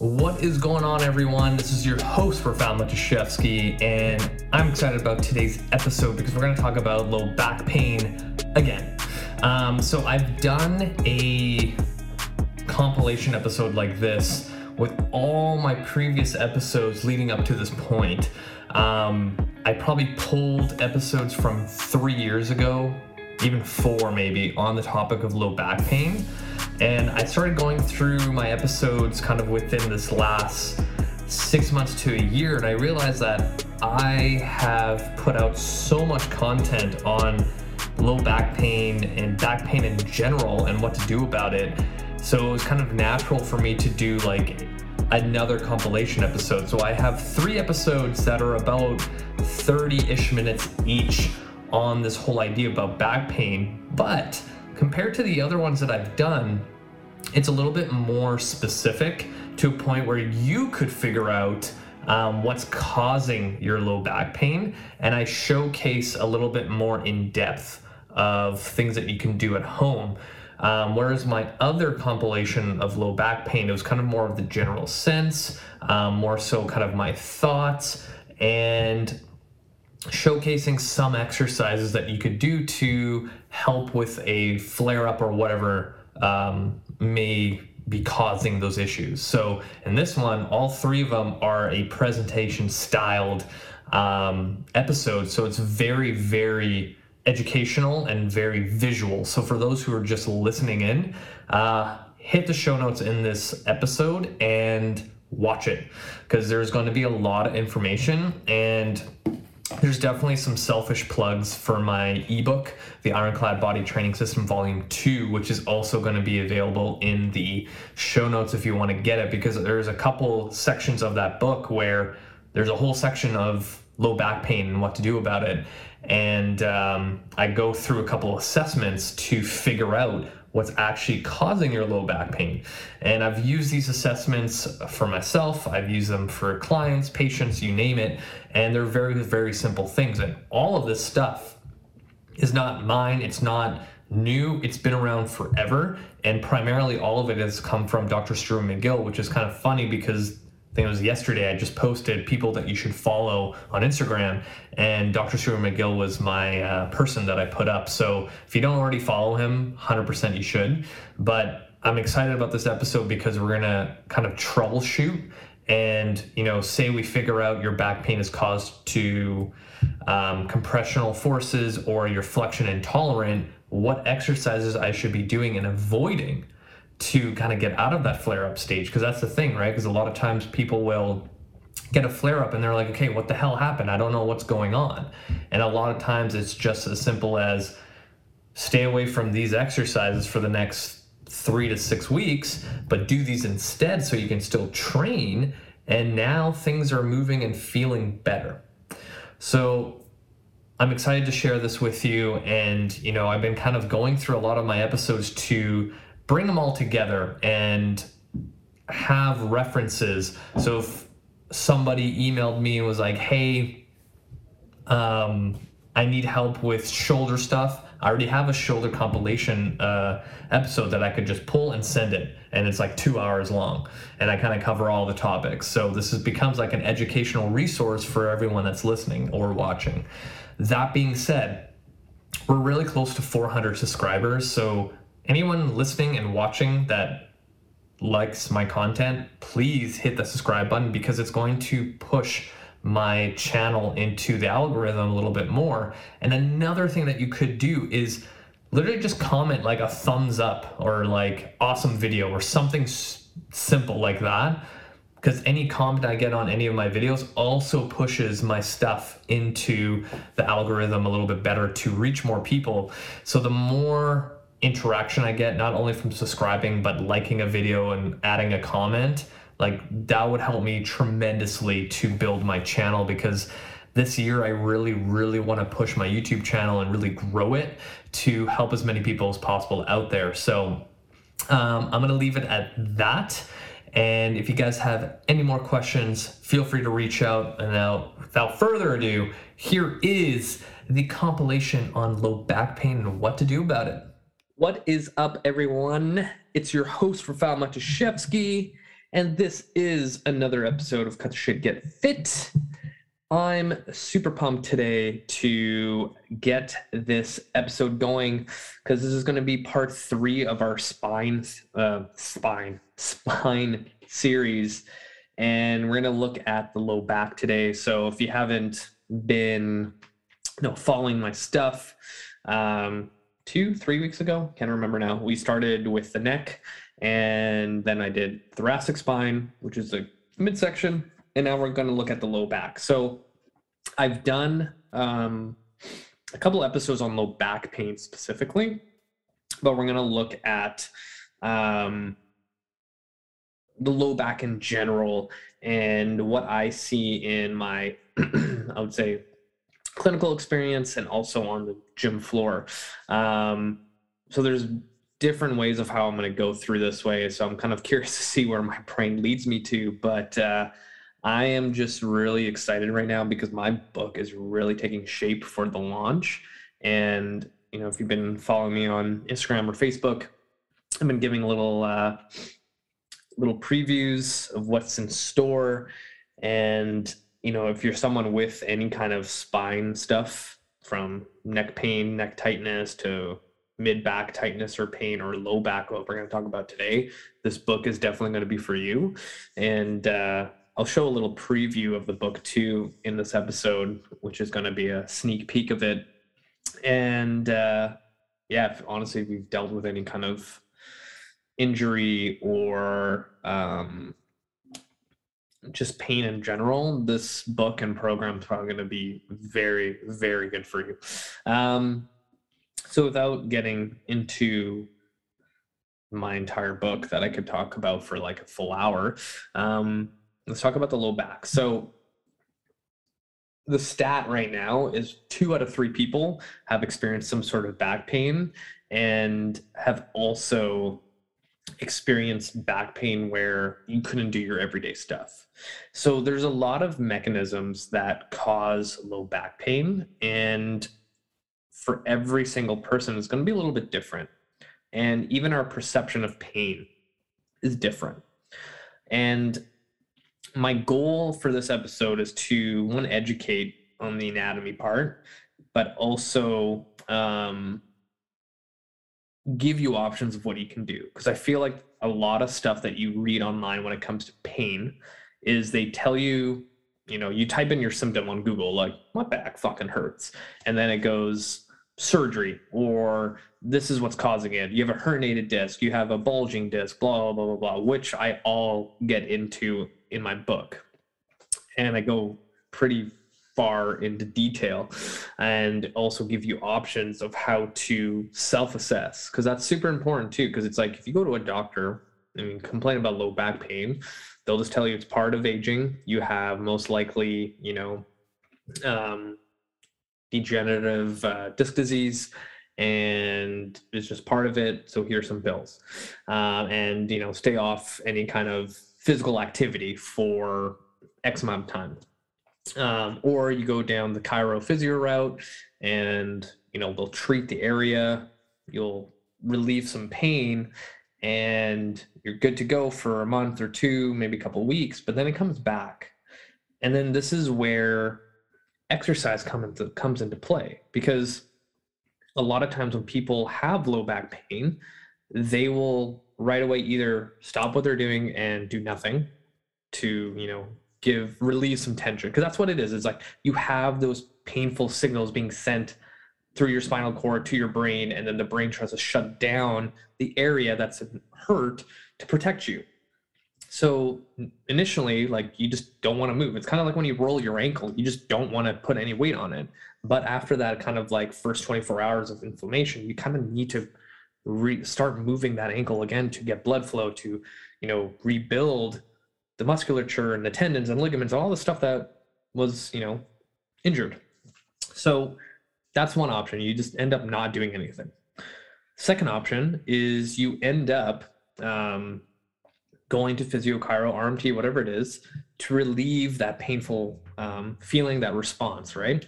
What is going on, everyone? This is your host Rafal Matuszewski, and I'm excited about today's episode because we're going to talk about low back pain again. Um, so, I've done a compilation episode like this with all my previous episodes leading up to this point. Um, I probably pulled episodes from three years ago, even four maybe, on the topic of low back pain. And I started going through my episodes kind of within this last six months to a year, and I realized that I have put out so much content on low back pain and back pain in general and what to do about it. So it was kind of natural for me to do like another compilation episode. So I have three episodes that are about 30 ish minutes each on this whole idea about back pain. But compared to the other ones that I've done, it's a little bit more specific to a point where you could figure out um, what's causing your low back pain. And I showcase a little bit more in depth of things that you can do at home. Um, whereas my other compilation of low back pain, it was kind of more of the general sense, um, more so kind of my thoughts, and showcasing some exercises that you could do to help with a flare up or whatever um, may be causing those issues. So in this one, all three of them are a presentation styled um, episode. So it's very, very educational and very visual. So for those who are just listening in, uh, hit the show notes in this episode and watch it because there's going to be a lot of information and there's definitely some selfish plugs for my ebook, The Ironclad Body Training System Volume 2, which is also going to be available in the show notes if you want to get it, because there's a couple sections of that book where there's a whole section of low back pain and what to do about it. And um, I go through a couple assessments to figure out what's actually causing your low back pain. And I've used these assessments for myself, I've used them for clients, patients, you name it, and they're very, very simple things. And all of this stuff is not mine, it's not new, it's been around forever. And primarily all of it has come from Dr. Stuart McGill, which is kind of funny because I think it was yesterday, I just posted people that you should follow on Instagram, and Dr. Stuart McGill was my uh, person that I put up. So if you don't already follow him, 100% you should. But I'm excited about this episode because we're gonna kind of troubleshoot and you know say we figure out your back pain is caused to um, compressional forces or your flexion intolerant what exercises i should be doing and avoiding to kind of get out of that flare up stage because that's the thing right? Because a lot of times people will get a flare up and they're like okay what the hell happened? I don't know what's going on. And a lot of times it's just as simple as stay away from these exercises for the next three to six weeks but do these instead so you can still train and now things are moving and feeling better. So i'm excited to share this with you and you know i've been kind of going through a lot of my episodes to bring them all together and have references. So if somebody emailed me and was like, hey, um, I need help with shoulder stuff. I already have a shoulder compilation uh, episode that I could just pull and send it, and it's like two hours long, and I kind of cover all the topics. So this is, becomes like an educational resource for everyone that's listening or watching. That being said, we're really close to 400 subscribers, so anyone listening and watching that likes my content, please hit the subscribe button because it's going to push my channel into the algorithm a little bit more. And another thing that you could do is literally just comment like a thumbs up or like awesome video or something s- simple like that. Because any comment I get on any of my videos also pushes my stuff into the algorithm a little bit better to reach more people. So the more interaction I get, not only from subscribing, but liking a video and adding a comment, like that would help me tremendously to build my channel because this year I really, really want to push my YouTube channel and really grow it to help as many people as possible out there. So um, I'm going to leave it at that. And if you guys have any more questions, feel free to reach out. And now, without further ado, here is the compilation on low back pain and what to do about it. What is up, everyone? It's your host, Rafal Matuszewski, and this is another episode of Cut the Shit Get Fit. I'm super pumped today to get this episode going because this is going to be part three of our spine, uh, spine, spine series, and we're going to look at the low back today. So if you haven't been, you know, following my stuff, um, two, three weeks ago, can't remember now. We started with the neck and then I did thoracic spine, which is the midsection. And now we're going to look at the low back. So I've done um, a couple episodes on low back pain specifically, but we're going to look at um, the low back in general and what I see in my, I would say, clinical experience and also on the gym floor. Um, so there's different ways of how I'm going to go through this way. So I'm kind of curious to see where my brain leads me to. But uh, I am just really excited right now because my book is really taking shape for the launch. And, you know, if you've been following me on Instagram or Facebook, I've been giving little, uh, little previews of what's in store. And, you know, if you're someone with any kind of spine stuff from neck pain, neck tightness to mid back tightness or pain or low back, what we're going to talk about today, this book is definitely going to be for you. And uh, I'll show a little preview of the book too in this episode, which is going to be a sneak peek of it. And uh, yeah, if, honestly, if we've dealt with any kind of injury or um, just pain in general, this book and program is probably going to be very, very good for you. Um, so without getting into my entire book that I could talk about for like a full hour, um, let's talk about the low back. So the stat right now is two out of three people have experienced some sort of back pain and have also experienced back pain where you couldn't do your everyday stuff. So there's a lot of mechanisms that cause low back pain and for every single person is going to be a little bit different. And even our perception of pain is different. And my goal for this episode is to one educate on the anatomy part, but also um, give you options of what you can do. Because I feel like a lot of stuff that you read online when it comes to pain is they tell you, you know, you type in your symptom on Google, like, my back fucking hurts. And then it goes, surgery or this is what's causing it. You have a herniated disc, you have a bulging disc, blah, blah, blah, blah, which I all get into in my book. And I go pretty far into detail and also give you options of how to self assess because that's super important too. Because it's like if you go to a doctor and complain about low back pain, they'll just tell you it's part of aging. You have most likely, you know, um, degenerative uh, disc disease and it's just part of it so here's some bills uh, and you know stay off any kind of physical activity for x amount of time um, or you go down the chiro physio route and you know they'll treat the area you'll relieve some pain and you're good to go for a month or two maybe a couple weeks but then it comes back. And then this is where exercise come into, comes into play because a lot of times when people have low back pain, they will right away either stop what they're doing and do nothing to, you know, give relieve some tension because that's what it is. It's like you have those painful signals being sent through your spinal cord to your brain and then the brain tries to shut down the area that's hurt to protect you so initially, like you just don't want to move. It's kind of like when you roll your ankle, you just don't want to put any weight on it. But after that kind of like first 24 hours of inflammation, you kind of need to re- start moving that ankle again to get blood flow to, you know, rebuild the musculature and the tendons and ligaments, all the stuff that was, you know, injured. So that's one option. You just end up not doing anything. Second option is you end up um, going to physio, chiro, RMT, whatever it is, to relieve that painful um, feeling, that response, right?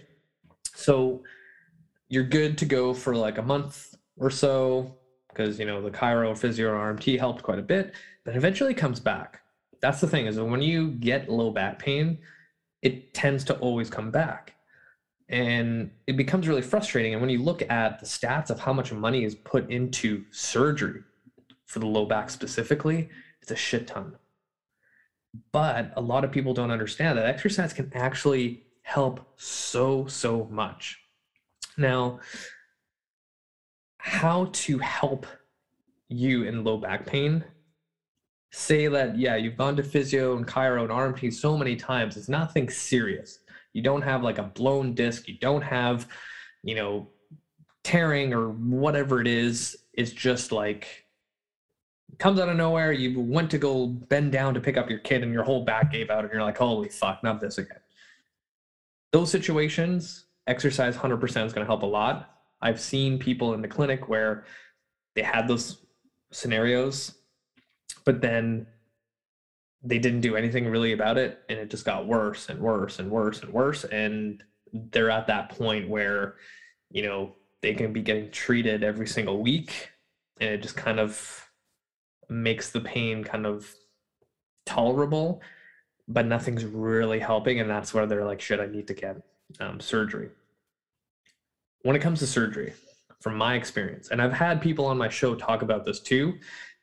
So you're good to go for like a month or so because you know the chiro, physio, RMT helped quite a bit, but eventually comes back. That's the thing is when you get low back pain, it tends to always come back. And it becomes really frustrating. And when you look at the stats of how much money is put into surgery for the low back specifically, it's a shit ton. But a lot of people don't understand that exercise can actually help so, so much. Now, how to help you in low back pain say that yeah you've gone to physio and chiro and rmt so many times it's nothing serious. You don't have like a blown disc you don't have you know tearing or whatever it is it's just like comes out of nowhere you went to go bend down to pick up your kid and your whole back gave out and you're like holy fuck not this again. Those situations exercise 100% is going to help a lot. I've seen people in the clinic where they had those scenarios but then they didn't do anything really about it and it just got worse and worse and worse and worse and they're at that point where you know they can be getting treated every single week and it just kind of makes the pain kind of tolerable but nothing's really helping and that's where they're like should i need to get um, surgery. When it comes to surgery from my experience and i've had people on my show talk about this too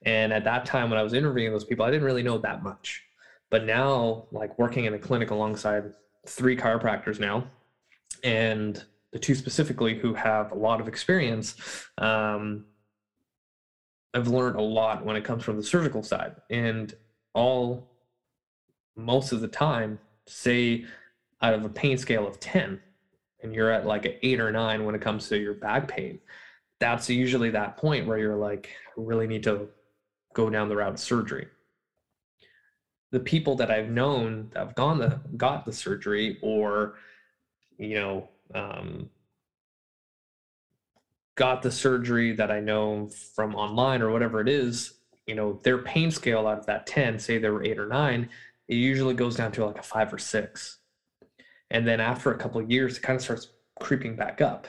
and at that time, when I was interviewing those people, I didn't really know that much. But now, like working in a clinic alongside three chiropractors now, and the two specifically who have a lot of experience, um, I've learned a lot when it comes from the surgical side. And all, most of the time, say out of a pain scale of 10, and you're at like an eight or nine when it comes to your back pain, that's usually that point where you're like, really need to go down the route of surgery. The people that I've known that have gone the got the surgery or you know um, got the surgery that I know from online or whatever it is, you know, their pain scale out of that 10, say they were eight or nine, it usually goes down to like a five or six. And then after a couple of years, it kind of starts creeping back up.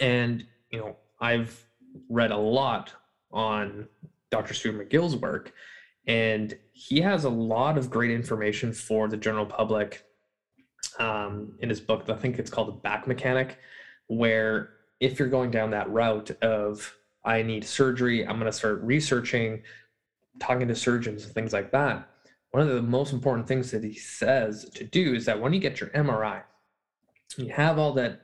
And, you know, I've read a lot on Dr. Stuart McGill's work. And he has a lot of great information for the general public um, in his book. I think it's called The Back Mechanic, where if you're going down that route of, I need surgery, I'm going to start researching, talking to surgeons, and things like that. One of the most important things that he says to do is that when you get your MRI, you have all that,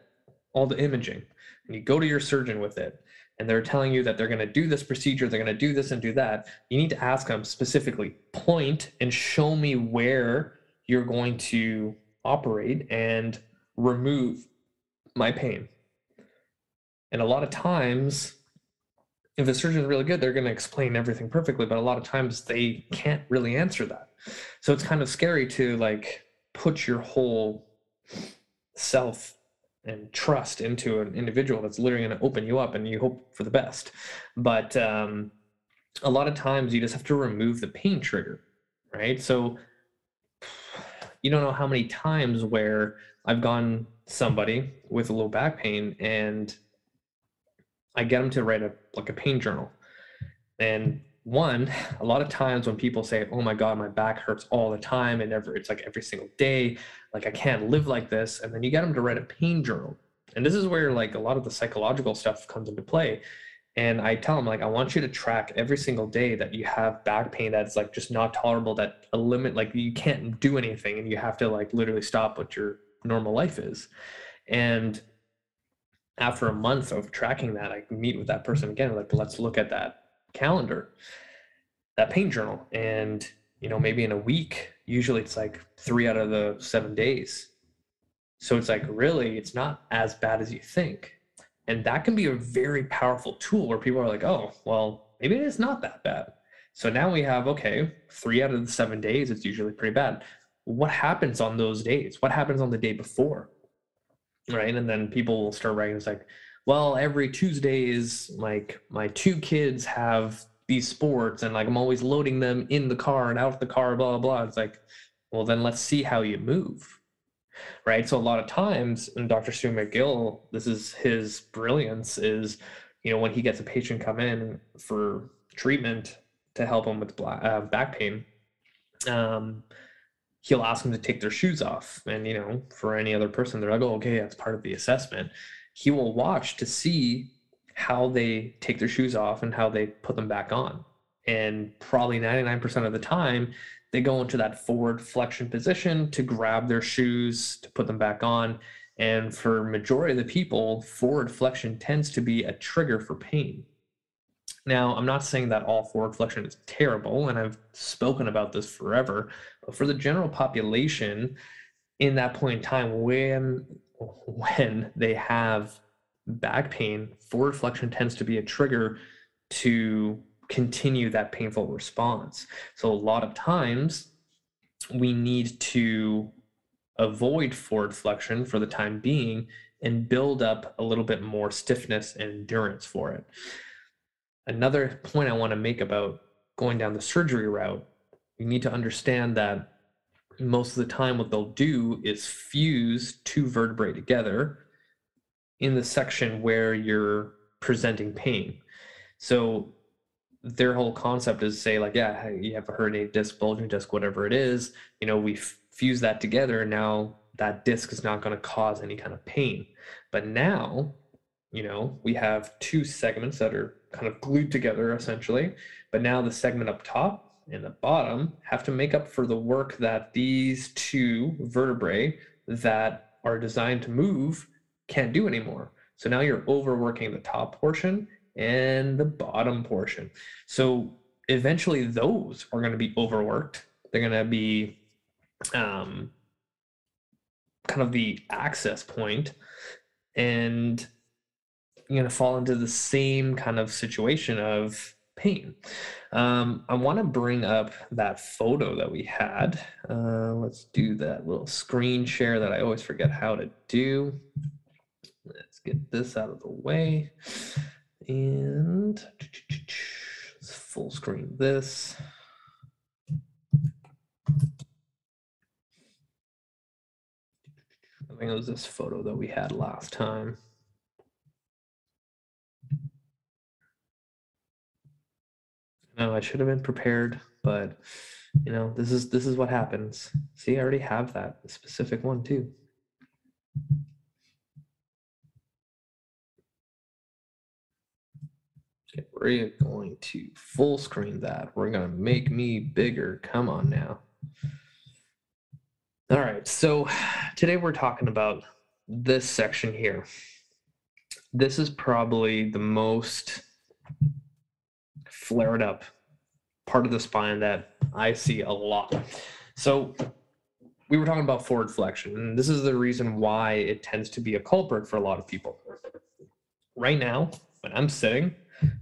all the imaging, and you go to your surgeon with it, and they're telling you that they're going to do this procedure, they're going to do this and do that, you need to ask them specifically, point and show me where you're going to operate and remove my pain. And a lot of times, if the surgeon is really good, they're going to explain everything perfectly, but a lot of times they can't really answer that. So it's kind of scary to like put your whole self and trust into an individual that's literally going to open you up and you hope for the best. But um, a lot of times you just have to remove the pain trigger right? So you don't know how many times where i've gone somebody with a low back pain and i get them to write a like a pain journal. And one a lot of times when people say oh my god my back hurts all the time and every it's like every single day like i can't live like this and then you get them to write a pain journal. And this is where like a lot of the psychological stuff comes into play. And i tell them like i want you to track every single day that you have back pain that's like just not tolerable that a limit like you can't do anything and you have to like literally stop what your normal life is. And after a month of tracking that i meet with that person again like let's look at that calendar, that pain journal. And, you know, maybe in a week, usually it's like three out of the seven days. So it's like, really, it's not as bad as you think. And that can be a very powerful tool where people are like, oh, well, maybe it's not that bad. So now we have, okay, three out of the seven days, it's usually pretty bad. What happens on those days? What happens on the day before? Right. And then people will start writing, it's like, well, every Tuesday is like my two kids have these sports and like I'm always loading them in the car and out of the car, blah, blah, blah. It's like, well, then let's see how you move. Right. So a lot of times, and Dr. Stu McGill, this is his brilliance is, you know, when he gets a patient come in for treatment to help him with uh, back pain, um, he'll ask them to take their shoes off. And, you know, for any other person, they're like, oh, okay, that's part of the assessment. He will watch to see how they take their shoes off and how they put them back on. And probably 99% of the time, they go into that forward flexion position to grab their shoes, to put them back on. And for majority of the people, forward flexion tends to be a trigger for pain. Now, I'm not saying that all forward flexion is terrible, and I've spoken about this forever, but for the general population, in that point in time, when when they have back pain, forward flexion tends to be a trigger to continue that painful response. So a lot of times we need to avoid forward flexion for the time being and build up a little bit more stiffness and endurance for it. Another point I want to make about going down the surgery route, you need to understand that most of the time what they'll do is fuse two vertebrae together in the section where you're presenting pain. So their whole concept is say like, yeah, you have a herniated disc, bulging disc, whatever it is, you know, we fuse that together and now that disc is not going to cause any kind of pain. But now, you know, we have two segments that are kind of glued together essentially. But now the segment up top and the bottom have to make up for the work that these two vertebrae that are designed to move can't do anymore. So now you're overworking the top portion and the bottom portion. So eventually those are going to be overworked. They're going to be um, kind of the access point and you're going to fall into the same kind of situation of pain. Um, I want to bring up that photo that we had. Uh, let's do that little screen share that I always forget how to do. Let's get this out of the way. And let's full screen this. I think it was this photo that we had last time. No, I should have been prepared, but you know, this is this is what happens. See, I already have that specific one too. Okay, we're going to full screen that. We're going to make me bigger. Come on now. All right, so today we're talking about this section here. This is probably the most flared up part of the spine that I see a lot. So we were talking about forward flexion, and this is the reason why it tends to be a culprit for a lot of people. Right now, when I'm sitting,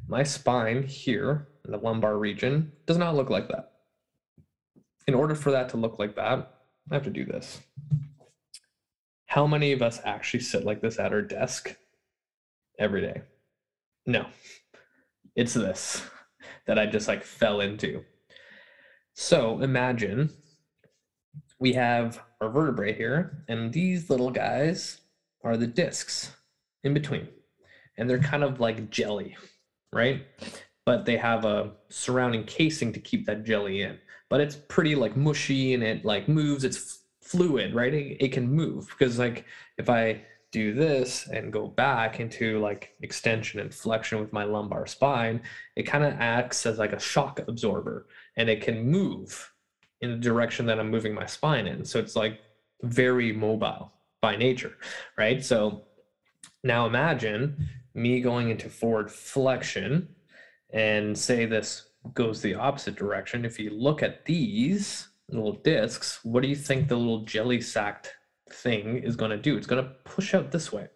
my spine here in the lumbar region does not look like that. In order for that to look like that, I have to do this. How many of us actually sit like this at our desk every day? No, it's this that I just like fell into. So imagine we have our vertebrae here, and these little guys are the discs in between. And they're kind of like jelly, right? But they have a surrounding casing to keep that jelly in. But it's pretty like mushy and it like moves. It's fluid, right? It, it can move because like if I do this and go back into like extension and flexion with my lumbar spine, it kind of acts as like a shock absorber and it can move in the direction that I'm moving my spine in. So it's like very mobile by nature, right? So now imagine me going into forward flexion and say this goes the opposite direction. If you look at these little discs, what do you think the little jelly sacked thing is going to do. It's going to push out this way.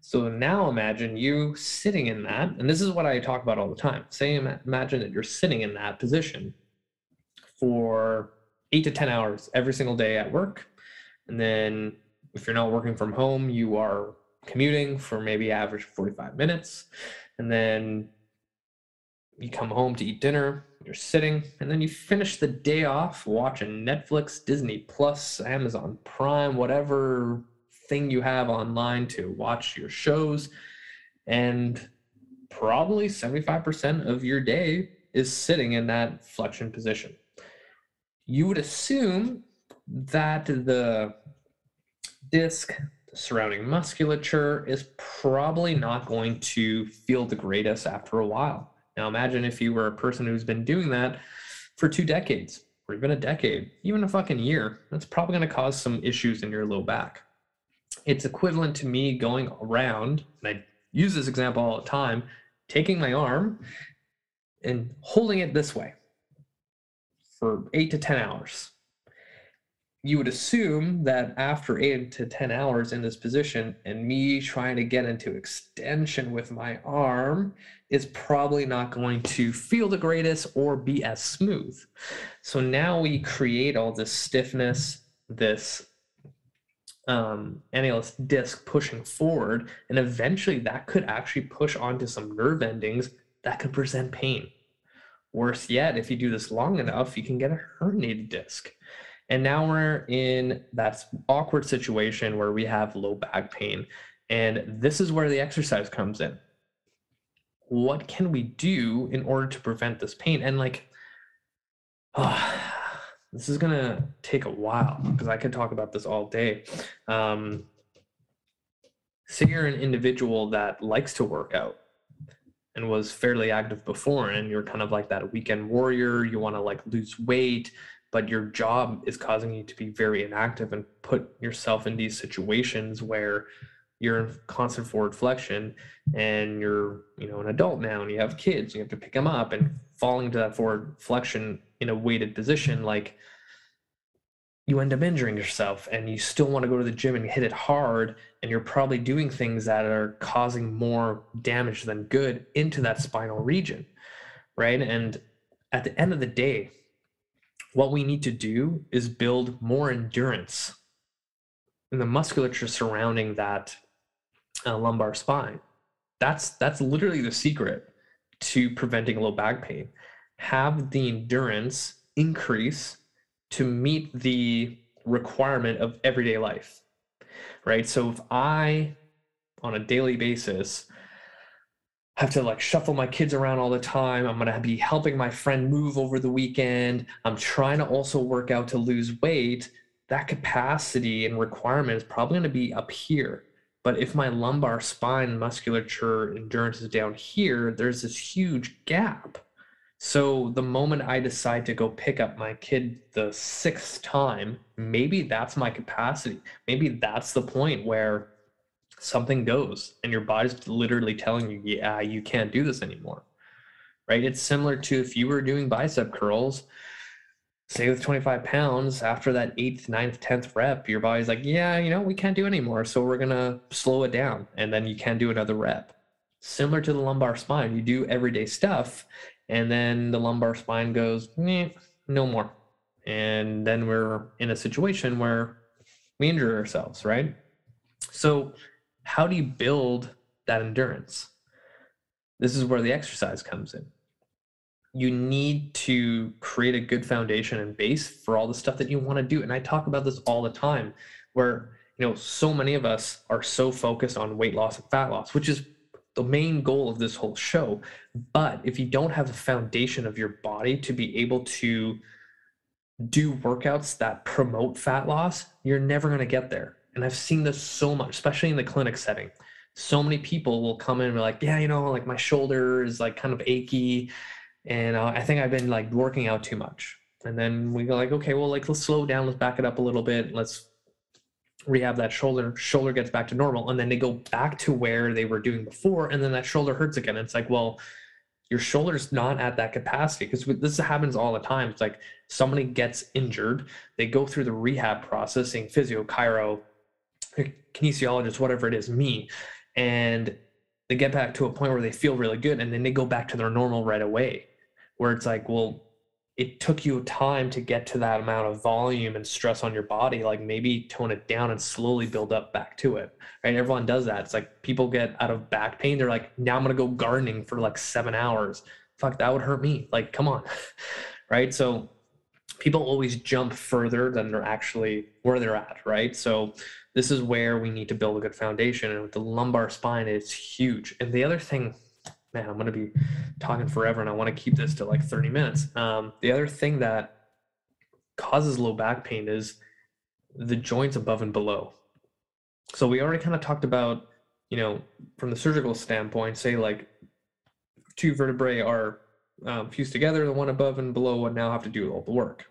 So now imagine you sitting in that, and this is what I talk about all the time. Say, imagine that you're sitting in that position for eight to 10 hours every single day at work. And then if you're not working from home, you are commuting for maybe average 45 minutes. And then you come home to eat dinner, you're sitting, and then you finish the day off watching Netflix, Disney Plus, Amazon Prime, whatever thing you have online to watch your shows. And probably 75% of your day is sitting in that flexion position. you would assume that the disc, surrounding musculature, is probably not going to feel the greatest after a while. Now, imagine if you were a person who's been doing that for two decades, or even a decade, even a fucking year. That's probably going to cause some issues in your low back. It's equivalent to me going around, and I use this example all the time, taking my arm and holding it this way for eight to 10 hours. You would assume that after eight to 10 hours in this position and me trying to get into extension with my arm is probably not going to feel the greatest or be as smooth. So now we create all this stiffness, this um, annulus disc pushing forward, and eventually that could actually push onto some nerve endings that could present pain. Worse yet, if you do this long enough, you can get a herniated disc. And now we're in that awkward situation where we have low back pain. And this is where the exercise comes in. What can we do in order to prevent this pain? And like, oh, this is gonna take a while because I could talk about this all day. Um, say you're an individual that likes to work out and was fairly active before, and you're kind of like that weekend warrior. You want to like lose weight, but your job is causing you to be very inactive and put yourself in these situations where you're in constant forward flexion and you're you know an adult now and you have kids you have to pick them up and falling to that forward flexion in a weighted position like you end up injuring yourself and you still want to go to the gym and hit it hard and you're probably doing things that are causing more damage than good into that spinal region right? And at the end of the day what we need to do is build more endurance in the musculature surrounding that uh, lumbar spine. That's that's literally the secret to preventing low back pain. Have the endurance increase to meet the requirement of everyday life right? So if i on a daily basis have to like shuffle my kids around all the time. I'm going to be helping my friend move over the weekend. I'm trying to also work out to lose weight. That capacity and requirement is probably going to be up here. But if my lumbar spine musculature endurance is down here there's this huge gap. So the moment I decide to go pick up my kid the sixth time, maybe that's my capacity. Maybe that's the point where something goes and your body's literally telling you, yeah, you can't do this anymore. Right? It's similar to if you were doing bicep curls, say with 25 pounds, after that eighth, ninth, tenth rep, your body's like, yeah, you know, we can't do anymore. So we're gonna slow it down. And then you can do another rep. Similar to the lumbar spine, you do everyday stuff and then the lumbar spine goes, no more. And then we're in a situation where we injure ourselves, right? So, how do you build that endurance? This is where the exercise comes in. You need to create a good foundation and base for all the stuff that you want to do. And I talk about this all the time, where you know so many of us are so focused on weight loss and fat loss, which is the main goal of this whole show. But if you don't have a foundation of your body to be able to do workouts that promote fat loss, you're never going to get there. And I've seen this so much, especially in the clinic setting. So many people will come in and be like, yeah, you know, like my shoulder is like kind of achy. And uh, I think I've been like working out too much. And then we go like, okay, well, like let's slow down, let's back it up a little bit. Let's rehab that shoulder shoulder gets back to normal and then they go back to where they were doing before and then that shoulder hurts again it's like well your shoulder's not at that capacity because this happens all the time it's like somebody gets injured they go through the rehab process seeing physio chiro kinesiologist whatever it is me and they get back to a point where they feel really good and then they go back to their normal right away where it's like well it took you time to get to that amount of volume and stress on your body like maybe tone it down and slowly build up back to it right? Everyone does that. It's like people get out of back pain they're like now i'm gonna go gardening for like seven hours. Fuck that would hurt me. Like come on right? So people always jump further than they're actually where they're at right so this is where we need to build a good foundation and with the lumbar spine it's huge and the other thing man, I'm going to be talking forever and I want to keep this to like 30 minutes. Um, the other thing that causes low back pain is the joints above and below. So we already kind of talked about, you know, from the surgical standpoint, say like two vertebrae are um, fused together, the one above and below would now have to do all the work.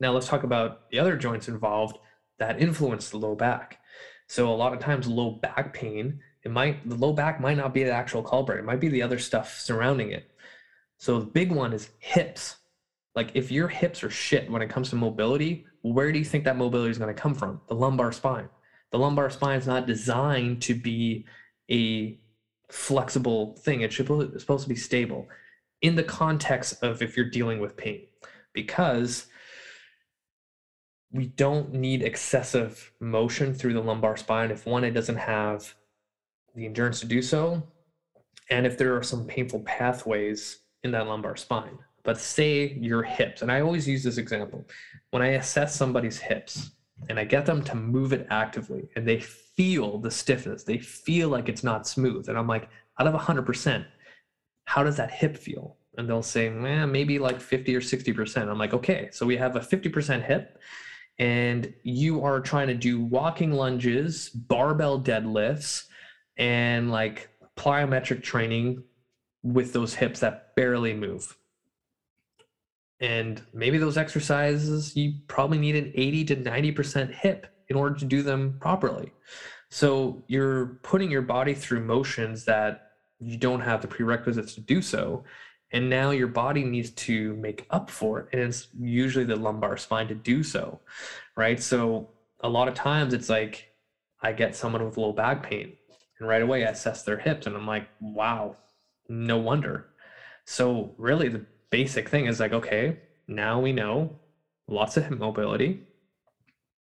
Now let's talk about the other joints involved that influence the low back. So a lot of times low back pain, it might the low back might not be the actual culprit. It might be the other stuff surrounding it. So the big one is hips. Like if your hips are shit when it comes to mobility, where do you think that mobility is going to come from? The lumbar spine. The lumbar spine is not designed to be a flexible thing. It's supposed to be stable in the context of if you're dealing with pain, because we don't need excessive motion through the lumbar spine if one it doesn't have the endurance to do so and if there are some painful pathways in that lumbar spine. But say your hips and i always use this example when i assess somebody's hips and i get them to move it actively and they feel the stiffness they feel like it's not smooth and i'm like out of 100% how does that hip feel and they'll say eh, maybe like 50 or 60% i'm like okay so we have a 50% hip and you are trying to do walking lunges, barbell deadlifts, and like plyometric training with those hips that barely move. And maybe those exercises, you probably need an 80 to 90% hip in order to do them properly. So you're putting your body through motions that you don't have the prerequisites to do so. And now your body needs to make up for it. And it's usually the lumbar spine to do so right? So a lot of times it's like i get someone with low back pain and right away i assess their hips and i'm like wow no wonder. So really the basic thing is like okay now we know lots of hip mobility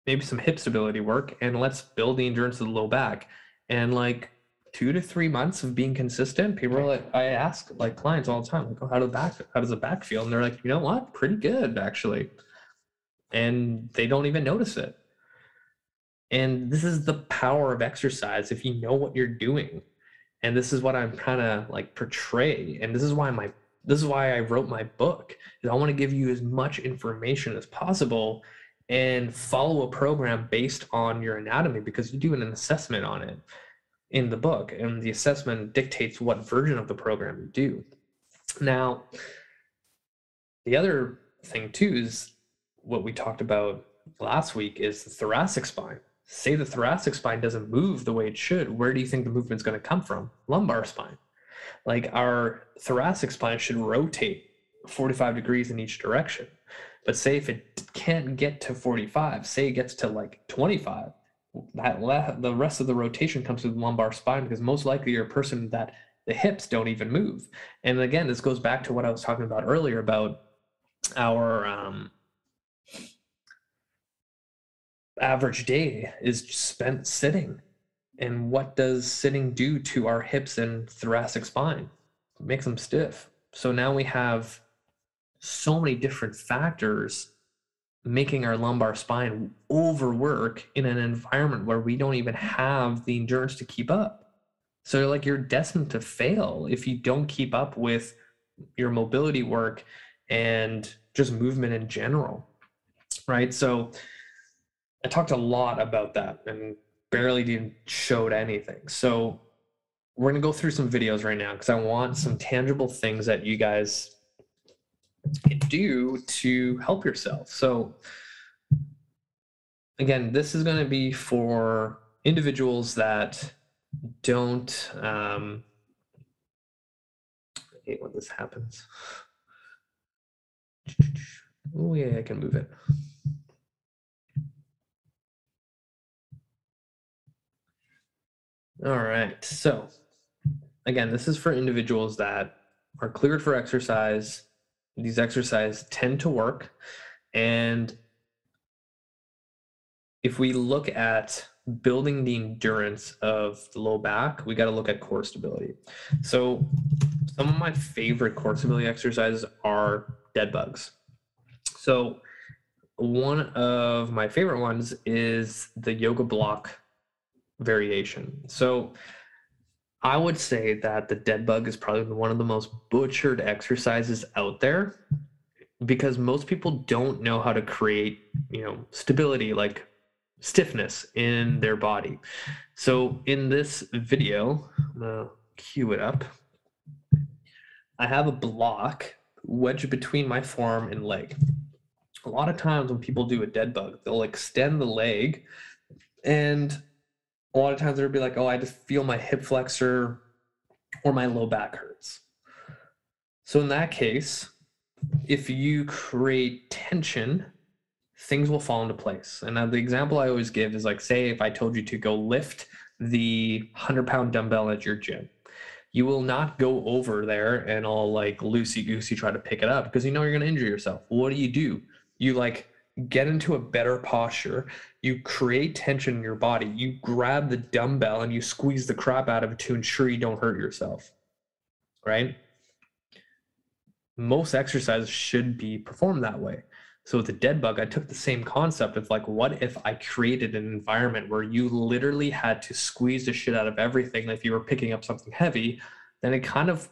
maybe some hip stability work and let's build the endurance of the low back. And like two to three months of being consistent, people are like, I ask like clients all the time, like, oh, how does back, how does the back feel? And they're like, you know what, pretty good actually, and they don't even notice it. And this is the power of exercise if you know what you're doing. And this is what I'm kind of like portray. And this is why my this is why I wrote my book. Is I want to give you as much information as possible and follow a program based on your anatomy because you do an assessment on it in the book, and the assessment dictates what version of the program you do. Now, the other thing too is what we talked about last week is the thoracic spine. Say the thoracic spine doesn't move the way it should, where do you think the movement's going to come from? Lumbar spine. Like our thoracic spine should rotate 45 degrees in each direction. But say if it can't get to 45, say it gets to like 25, that the rest of the rotation comes through the lumbar spine because most likely you're a person that the hips don't even move. And again, this goes back to what I was talking about earlier about our um, average day is spent sitting. And what does sitting do to our hips and thoracic spine? It makes them stiff. So now we have so many different factors making our lumbar spine overwork in an environment where we don't even have the endurance to keep up. So like you're destined to fail if you don't keep up with your mobility work and just movement in general. Right? So I talked a lot about that and barely didn't showed anything. So we're going to go through some videos right now because I want some tangible things that you guys can do to help yourself. So, again, this is going to be for individuals that don't. Um, I hate when this happens. Oh, yeah, I can move it. All right. So, again, this is for individuals that are cleared for exercise these exercises tend to work. And if we look at building the endurance of the low back, we got to look at core stability. So, some of my favorite core stability exercises are dead bugs. So, one of my favorite ones is the yoga block variation. So, I would say that the dead bug is probably one of the most butchered exercises out there. because most people don't know how to create, you know, stability like stiffness in their body. So in this video, I'm gonna cue it up. I have a block wedged between my forearm and leg. A lot of times when people do a dead bug, they'll extend the leg and a lot of times they'll be like, oh, I just feel my hip flexor or my low back hurts. So in that case, if you create tension, things will fall into place. And the example I always give is like, say, if I told you to go lift the 100 pound dumbbell at your gym, you will not go over there and all like loosey goosey try to pick it up because you know you're going to injure yourself. What do you do? You like get into a better posture. You create tension in your body. You grab the dumbbell and you squeeze the crap out of it to ensure you don't hurt yourself. Right? Most exercises should be performed that way. So with the dead bug, I took the same concept of like, what if I created an environment where you literally had to squeeze the shit out of everything if you were picking up something heavy, then it kind of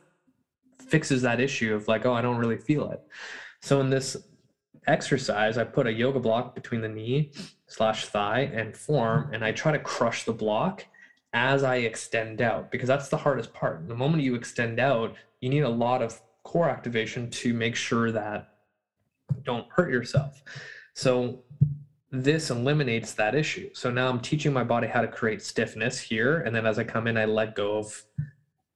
fixes that issue of like, oh, I don't really feel it. So in this exercise, I put a yoga block between the knee slash thigh and form, and I try to crush the block as I extend out because that's the hardest part. The moment you extend out, you need a lot of core activation to make sure that don't hurt yourself. So this eliminates that issue. So now I'm teaching my body how to create stiffness here. And then as I come in, I let go of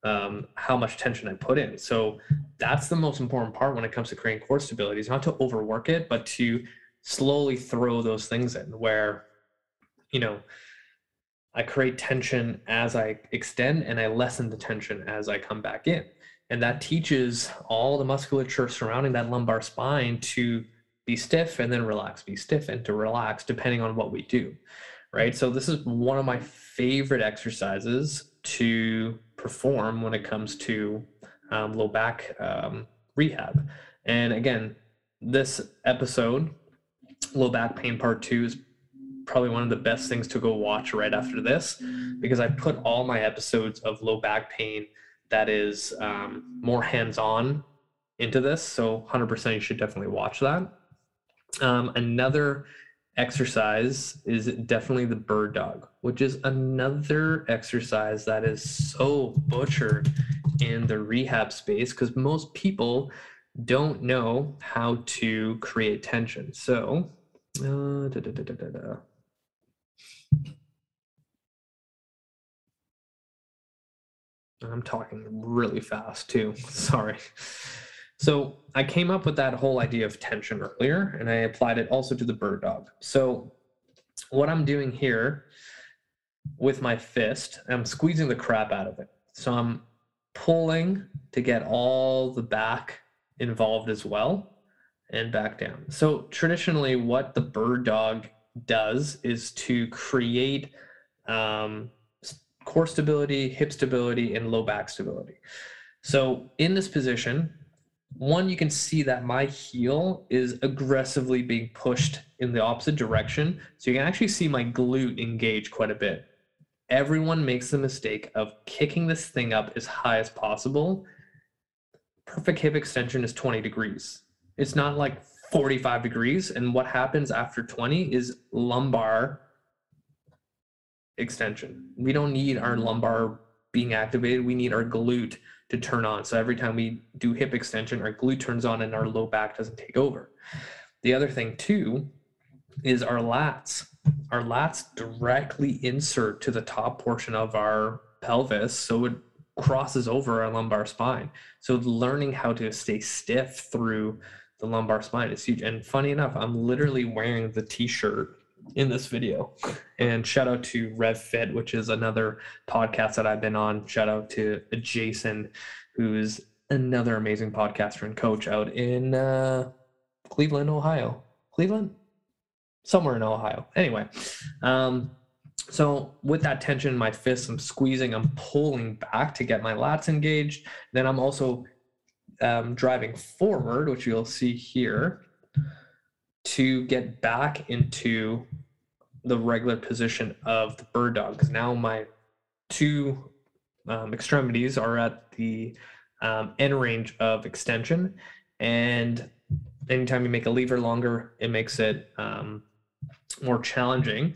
um, how much tension I put in. So that's the most important part when it comes to creating core stability is not to overwork it, but to slowly throw those things in where, you know, I create tension as I extend and I lessen the tension as I come back in. And that teaches all the musculature surrounding that lumbar spine to be stiff and then relax, be stiff and to relax, depending on what we do. Right. So, this is one of my favorite exercises to perform when it comes to um, low back um, rehab. And again, this episode, low back pain part two, is probably one of the best things to go watch right after this because I put all my episodes of low back pain that is um, more hands-on into this. So 100% you should definitely watch that. Um, another exercise is definitely the bird dog, which is another exercise that is so butchered in the rehab space because most people don't know how to create tension. So, uh, I'm talking really fast too. Sorry. So I came up with that whole idea of tension earlier and I applied it also to the bird dog. So what I'm doing here with my fist, I'm squeezing the crap out of it. So I'm pulling to get all the back involved as well and back down. So traditionally what the bird dog does is to create um, core stability, hip stability, and low back stability. So in this position, one, you can see that my heel is aggressively being pushed in the opposite direction. So you can actually see my glute engage quite a bit. Everyone makes the mistake of kicking this thing up as high as possible. Perfect hip extension is 20 degrees. It's not like 45 degrees. And what happens after 20 is lumbar extension. We don't need our lumbar being activated. We need our glute to turn on. So every time we do hip extension, our glute turns on and our low back doesn't take over. The other thing too is our lats. Our lats directly insert to the top portion of our pelvis. So it crosses over our lumbar spine. So learning how to stay stiff through the lumbar spine is huge. And funny enough, I'm literally wearing the t-shirt in this video. And shout out to RevFit, which is another podcast that I've been on. Shout out to Jason, who's another amazing podcaster and coach out in uh, Cleveland, Ohio. Cleveland? Somewhere in Ohio. Anyway, um, so with that tension in my fists, I'm squeezing, I'm pulling back to get my lats engaged. Then I'm also um, driving forward, which you'll see here to get back into the regular position of the bird dog because now my two um, extremities are at the um, end range of extension and anytime you make a lever longer, it makes it um, more challenging.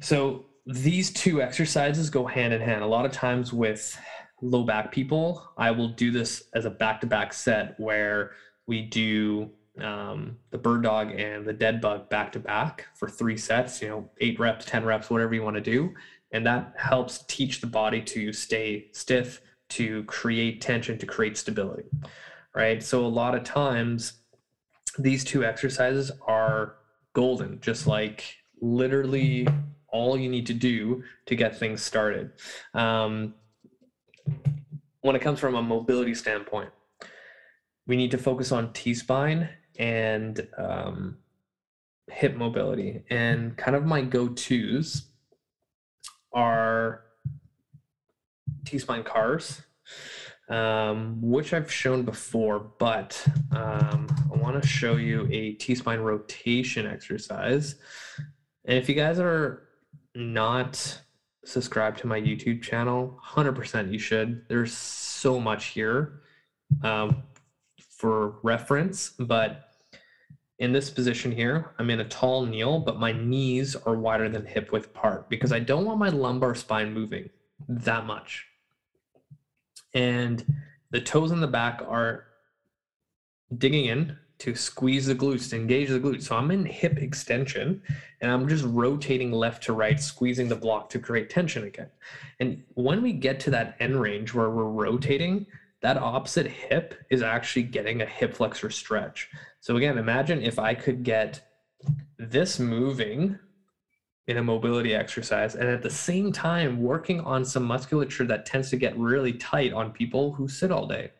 So these two exercises go hand in hand. A lot of times with low back people, I will do this as a back to back set where we do um, the bird dog and the dead bug back to back for three sets, you know, eight reps, 10 reps, whatever you want to do. And that helps teach the body to stay stiff, to create tension, to create stability, right? So a lot of times, these two exercises are golden, just like literally all you need to do to get things started. Um, when it comes from a mobility standpoint, we need to focus on T spine and um, hip mobility. And kind of my go tos are T spine CARs, um, which I've shown before, but um, I want to show you a T spine rotation exercise. And if you guys are not subscribed to my YouTube channel, 100% you should. There's so much here um, for reference, but in this position here, I'm in a tall kneel, but my knees are wider than hip width apart because I don't want my lumbar spine moving that much. And the toes in the back are digging in to squeeze the glutes, to engage the glutes. So I'm in hip extension and I'm just rotating left to right, squeezing the block to create tension again. And when we get to that end range where we're rotating, that opposite hip is actually getting a hip flexor stretch. So again, imagine if I could get this moving in a mobility exercise and at the same time working on some musculature that tends to get really tight on people who sit all day.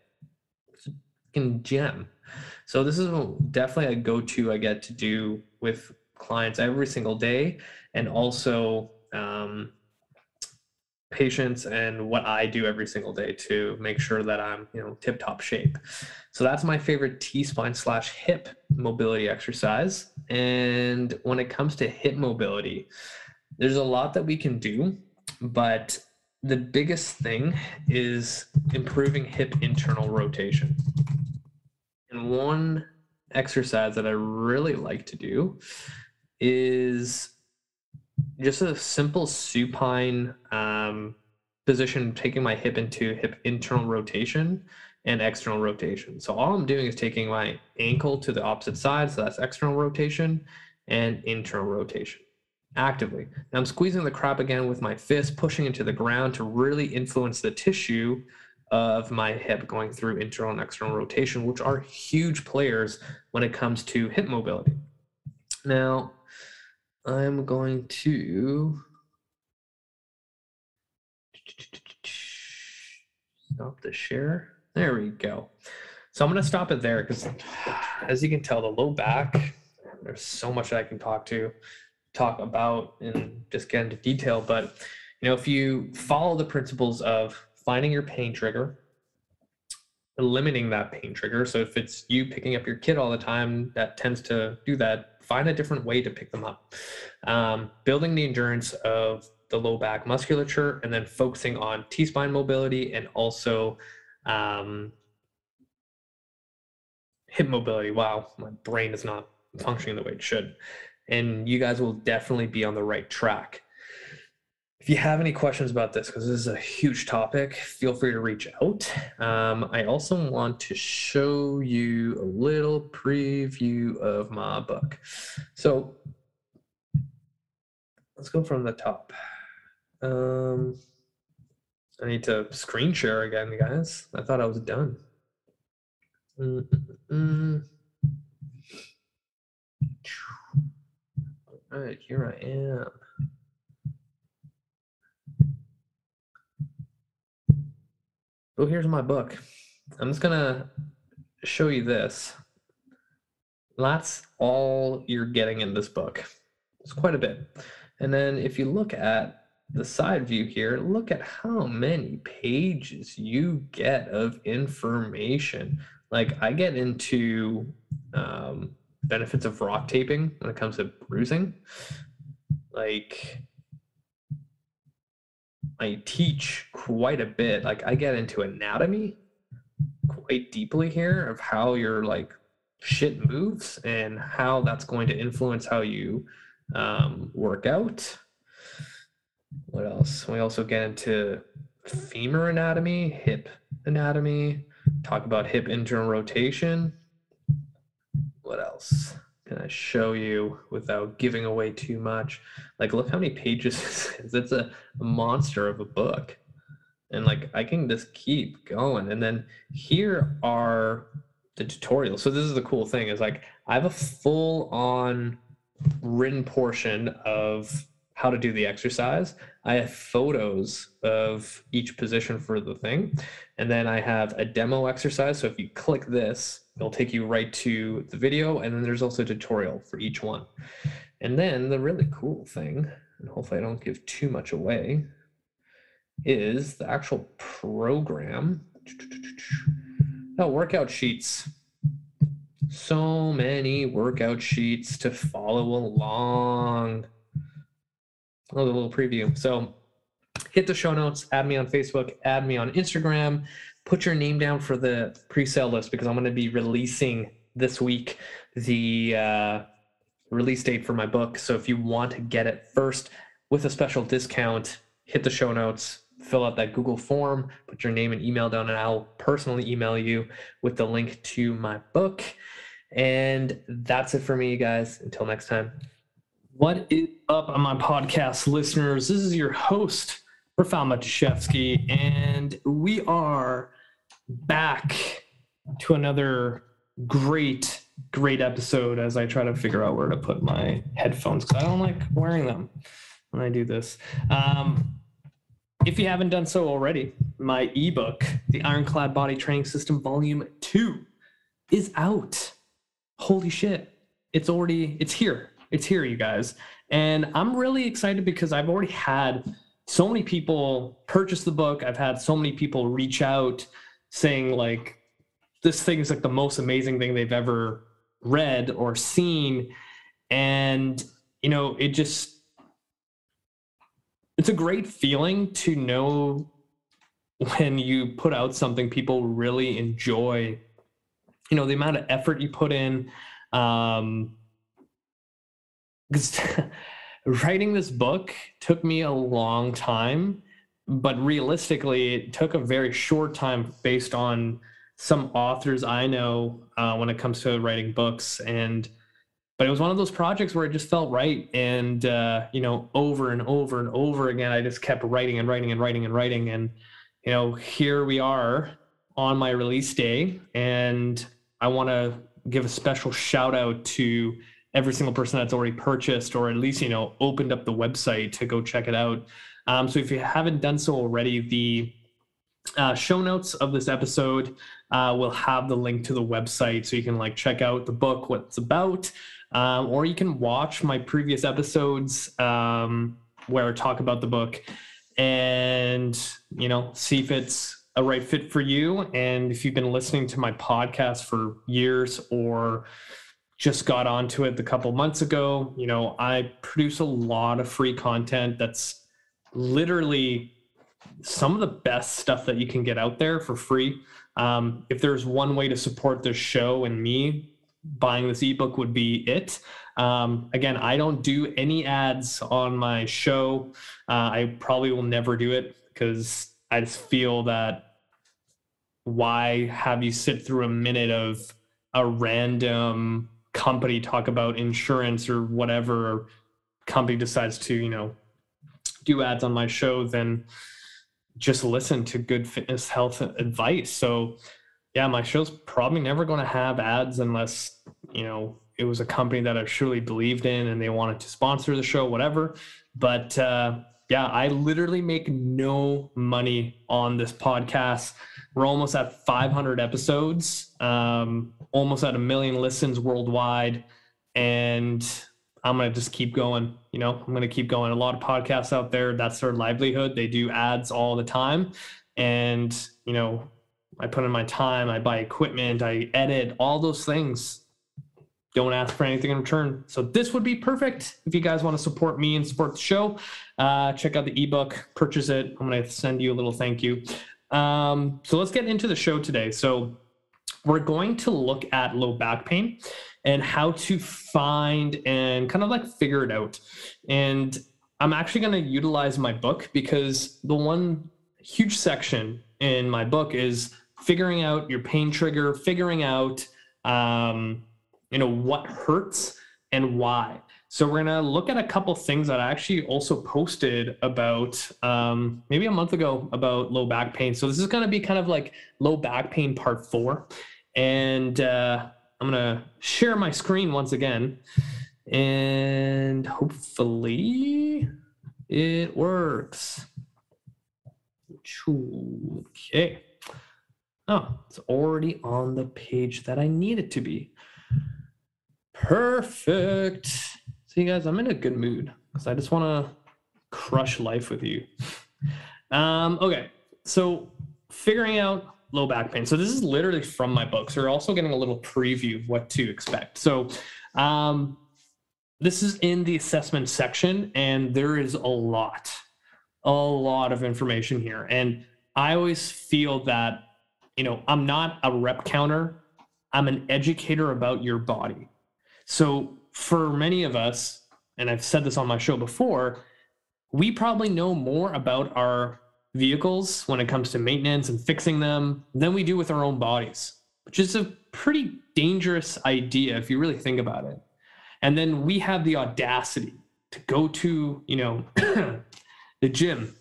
It's a gem. So this is definitely a go-to I get to do with clients every single day, and also um, patients and what I do every single day to make sure that I'm you know tip top shape. So that's my favorite T spine slash hip mobility exercise. And when it comes to hip mobility, there's a lot that we can do, but the biggest thing is improving hip internal rotation. And one exercise that I really like to do is just a simple supine um, position, taking my hip into hip internal rotation and external rotation. So all I'm doing is taking my ankle to the opposite side, so that's external rotation and internal rotation actively. Now I'm squeezing the crap again with my fist, pushing into the ground to really influence the tissue of my hip going through internal and external rotation, which are huge players when it comes to hip mobility. Now, I'm going to stop the share. There we go. So I'm going to stop it there because, as you can tell, the low back, there's so much I can talk to, talk about, and just get into detail. But you know, if you follow the principles of finding your pain trigger, eliminating that pain trigger. So if it's you picking up your kid all the time, that tends to do that. Find a different way to pick them up. Um, building the endurance of the low back musculature, and then focusing on T spine mobility and also um, hip mobility. Wow, my brain is not functioning the way it should. And you guys will definitely be on the right track. If you have any questions about this, because this is a huge topic, feel free to reach out. Um, I also want to show you a little preview of my book. So let's go from the top. Um, I need to screen share again, guys. I thought I was done. Mm -mm. All right, here I am. So here's my book. I'm just gonna show you this. That's all you're getting in this book. It's quite a bit. And then if you look at the side view here, look at how many pages you get of information. Like I get into um, benefits of rock taping when it comes to bruising. Like I teach quite a bit. Like I get into anatomy quite deeply here of how your like shit moves and how that's going to influence how you um, work out. What else? We also get into femur anatomy, hip anatomy, talk about hip internal rotation. What else I show you without giving away too much? Like, look how many pages this is. It's a, a monster of a book. And like, I can just keep going. And then here are the tutorials. So this is the cool thing is like, I have a full on written portion of how to do the exercise. I have photos of each position for the thing. And then I have a demo exercise. So if you click this, it'll take you right to the video. And then there's also a tutorial for each one. And then the really cool thing, and hopefully I don't give too much away, is the actual program. Oh, workout sheets so many workout sheets to follow along. A little preview. So hit the show notes, add me on Facebook, add me on Instagram, put your name down for the pre-sale list because I'm going to be releasing this week the uh, release date for my book. So if you want to get it first with a special discount, hit the show notes, fill out that Google form, put your name and email down, and I'll personally email you with the link to my book. And that's it for me, guys. Until next time. What is up on my podcast listeners? This is your host, Rafal Matuszewski, and we are back to another great, great episode as I try to figure out where to put my headphones because I don't like wearing them when I do this. Um, if you haven't done so already, my ebook, The Ironclad Body Training System Volume 2, is out holy shit, it's already, it's here. It's here, you guys. And I'm really excited because I've already had so many people purchase the book. I've had so many people reach out saying, like, this thing is like the most amazing thing they've ever read or seen. And, you know, it just, it's a great feeling to know when you put out something people really enjoy you know the amount of effort you put in um because writing this book took me a long time but realistically it took a very short time based on some authors i know uh, when it comes to writing books. And but it was one of those projects where it just felt right. And uh, you know over and over and over again i just kept writing and writing and writing and writing. And you know here we are on my release day. And I want to give a special shout out to every single person that's already purchased or at least you know opened up the website to go check it out. Um, so if you haven't done so already, the uh, show notes of this episode uh, will have the link to the website so you can like check out the book, what it's about, um, or you can watch my previous episodes um, where I talk about the book and you know see if it's a right fit for you. And if you've been listening to my podcast for years or just got onto it a couple months ago, you know, I produce a lot of free content that's literally some of the best stuff that you can get out there for free. Um, if there's one way to support this show and me, buying this ebook would be it. Um, again, I don't do any ads on my show. Uh, I probably will never do it because I just feel that why have you sit through a minute of a random company talk about insurance or whatever company decides to, you know, do ads on my show, then just listen to good fitness health advice. So yeah, my show's probably never going to have ads unless, you know, it was a company that i truly believed in and they wanted to sponsor the show, whatever. But uh, yeah, I literally make no money on this podcast. We're almost at 500 episodes, um, almost at a million listens worldwide. And I'm going to just keep going. You know, I'm going to keep going. A lot of podcasts out there, that's their livelihood. They do ads all the time. And, you know, I put in my time, I buy equipment, I edit, all those things don't ask for anything in return. So this would be perfect if you guys want to support me and support the show. Uh, check out the ebook, purchase it. I'm to send you a little thank you. Um, so let's get into the show today. So we're going to look at low back pain and how to find and kind of like figure it out. And I'm actually going to utilize my book because the one huge section in my book is figuring out your pain trigger, figuring out um, you know what hurts and why. So we're gonna look at a couple things that I actually also posted about um, maybe a month ago about low back pain. So this is gonna be kind of like low back pain part four, and uh, I'm gonna share my screen once again, and hopefully it works. Okay. Oh, it's already on the page that I need it to be. Perfect. See, you guys, I'm in a good mood because I just want to crush life with you. Um, okay, so figuring out low back pain. So this is literally from my book. So we're also getting a little preview of what to expect. So um, this is in the assessment section, and there is a lot, a lot of information here. And I always feel that, you know, I'm not a rep counter. I'm an educator about your body. So for many of us, and I've said this on my show before, we probably know more about our vehicles when it comes to maintenance and fixing them than we do with our own bodies, which is a pretty dangerous idea if you really think about it. And then we have the audacity to go to, you know, the gym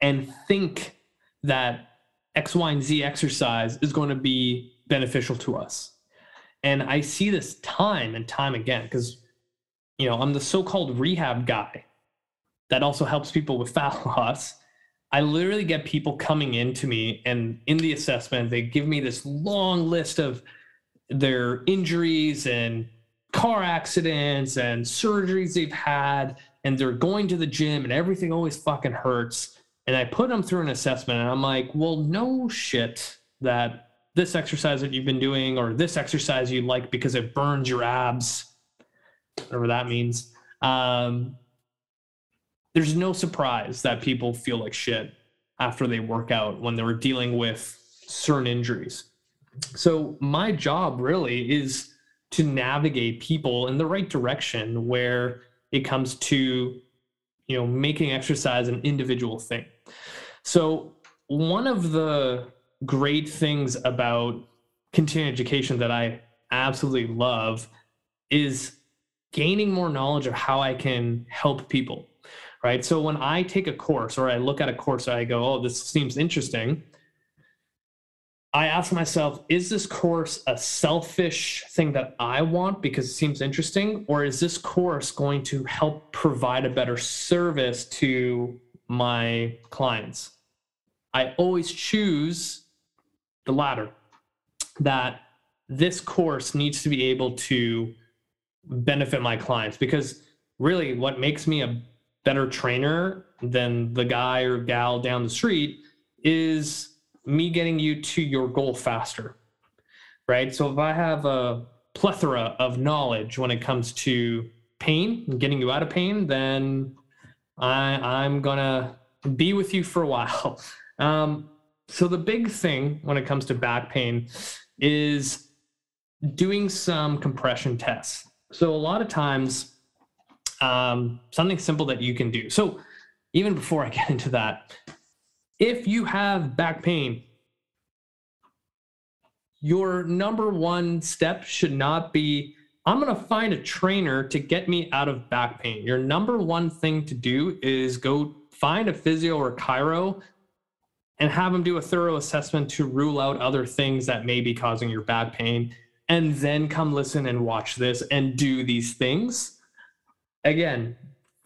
and think that X, Y, and Z exercise is going to be beneficial to us. And I see this time and time again because, you know, I'm the so called rehab guy that also helps people with fat loss. I literally get people coming into me, and in the assessment, they give me this long list of their injuries and car accidents and surgeries they've had, and they're going to the gym, and everything always fucking hurts. And I put them through an assessment, and I'm like, well, no shit that this exercise that you've been doing or this exercise you like because it burns your abs, whatever that means. Um, there's no surprise that people feel like shit after they work out when they're dealing with certain injuries. So my job really is to navigate people in the right direction where it comes to you know making exercise an individual thing. So one of the great things about continuing education that I absolutely love is gaining more knowledge of how I can help people. Right. So when I take a course or I look at a course, I go, oh, this seems interesting. I ask myself, is this course a selfish thing that I want because it seems interesting? Or is this course going to help provide a better service to my clients? I always choose the latter that this course needs to be able to benefit my clients because really what makes me a better trainer than the guy or gal down the street is me getting you to your goal faster right? So if i have a plethora of knowledge when it comes to pain and getting you out of pain then i i'm gonna be with you for a while. Um, so the big thing when it comes to back pain is doing some compression tests. So a lot of times, um, something simple that you can do. So even before I get into that, if you have back pain, your number one step should not be I'm going to find a trainer to get me out of back pain. Your number one thing to do is go find a physio or a chiro and have them do a thorough assessment to rule out other things that may be causing your back pain and then come listen and watch this and do these things. Again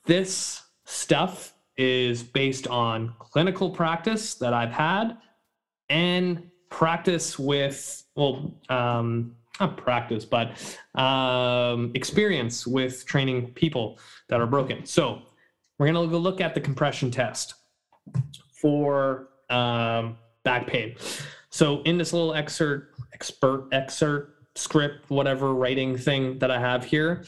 this stuff is based on clinical practice that i've had and practice with well um, not practice but um, experience with training people that are broken. So we're going to look at the compression test for um, back pain. So in this little excerpt, expert excerpt, script, whatever writing thing that I have here,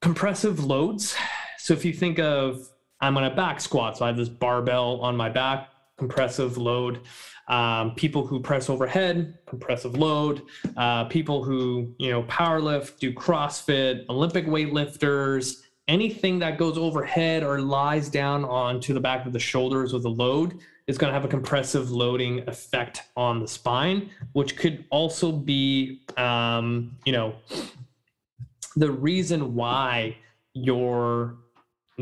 compressive loads. So if you think of I'm on a back squat, so I have this barbell on my back, compressive load. Um, people who press overhead, compressive load. Uh, people who you know power lift, do CrossFit, Olympic weightlifters, anything that goes overhead or lies down onto the back of the shoulders with a load is going to have a compressive loading effect on the spine, which could also be, um, you know, the reason why you're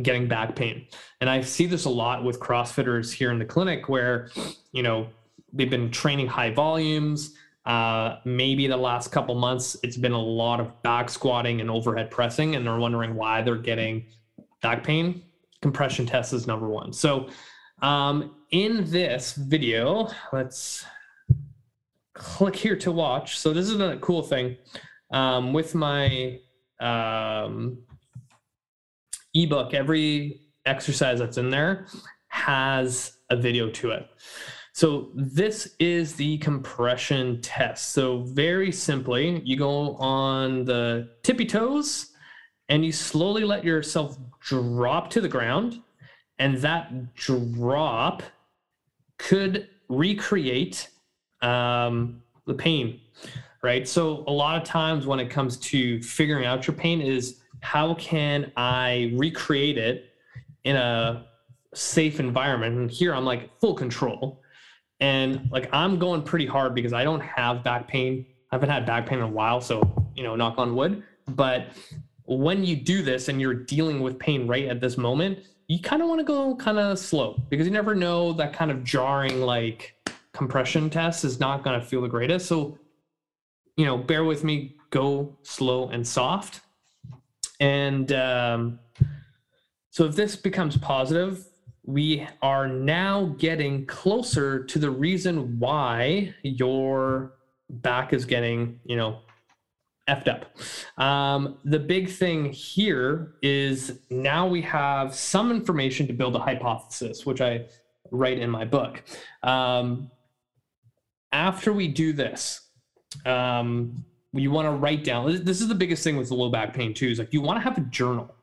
getting back pain. And I see this a lot with CrossFitters here in the clinic where, you know, they've been training high volumes. Uh, maybe the last couple months, it's been a lot of back squatting and overhead pressing, and they're wondering why they're getting back pain. Compression test is number one. So, um, in this video, let's click here to watch. So, this is a cool thing. Um, with my um, ebook, every exercise that's in there has a video to it. So this is the compression test. So very simply, you go on the tippy toes and you slowly let yourself drop to the ground. And that drop could recreate um, the pain, right? So a lot of times when it comes to figuring out your pain is how can I recreate it in a safe environment? And here I'm like full control and like I'm going pretty hard because I don't have back pain. I haven't had back pain in a while, so you know, knock on wood. But when you do this and you're dealing with pain right at this moment, you kind of want to go kind of slow because you never know that kind of jarring like compression test is not going to feel the greatest. So, you know, bear with me, go slow and soft. And um, so if this becomes positive, we are now getting closer to the reason why your back is getting, you know, effed up. Um, the big thing here is now we have some information to build a hypothesis, which I write in my book. Um, after we do this, um, you want to write down. This is the biggest thing with the low back pain too. Is like you want to have a journal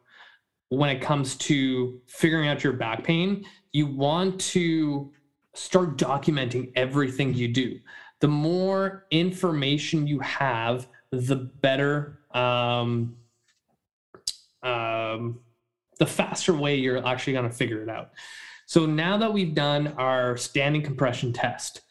when it comes to figuring out your back pain, you want to start documenting everything you do. The more information you have, the better, um, um, the faster way you're actually going to figure it out. So now that we've done our standing compression test,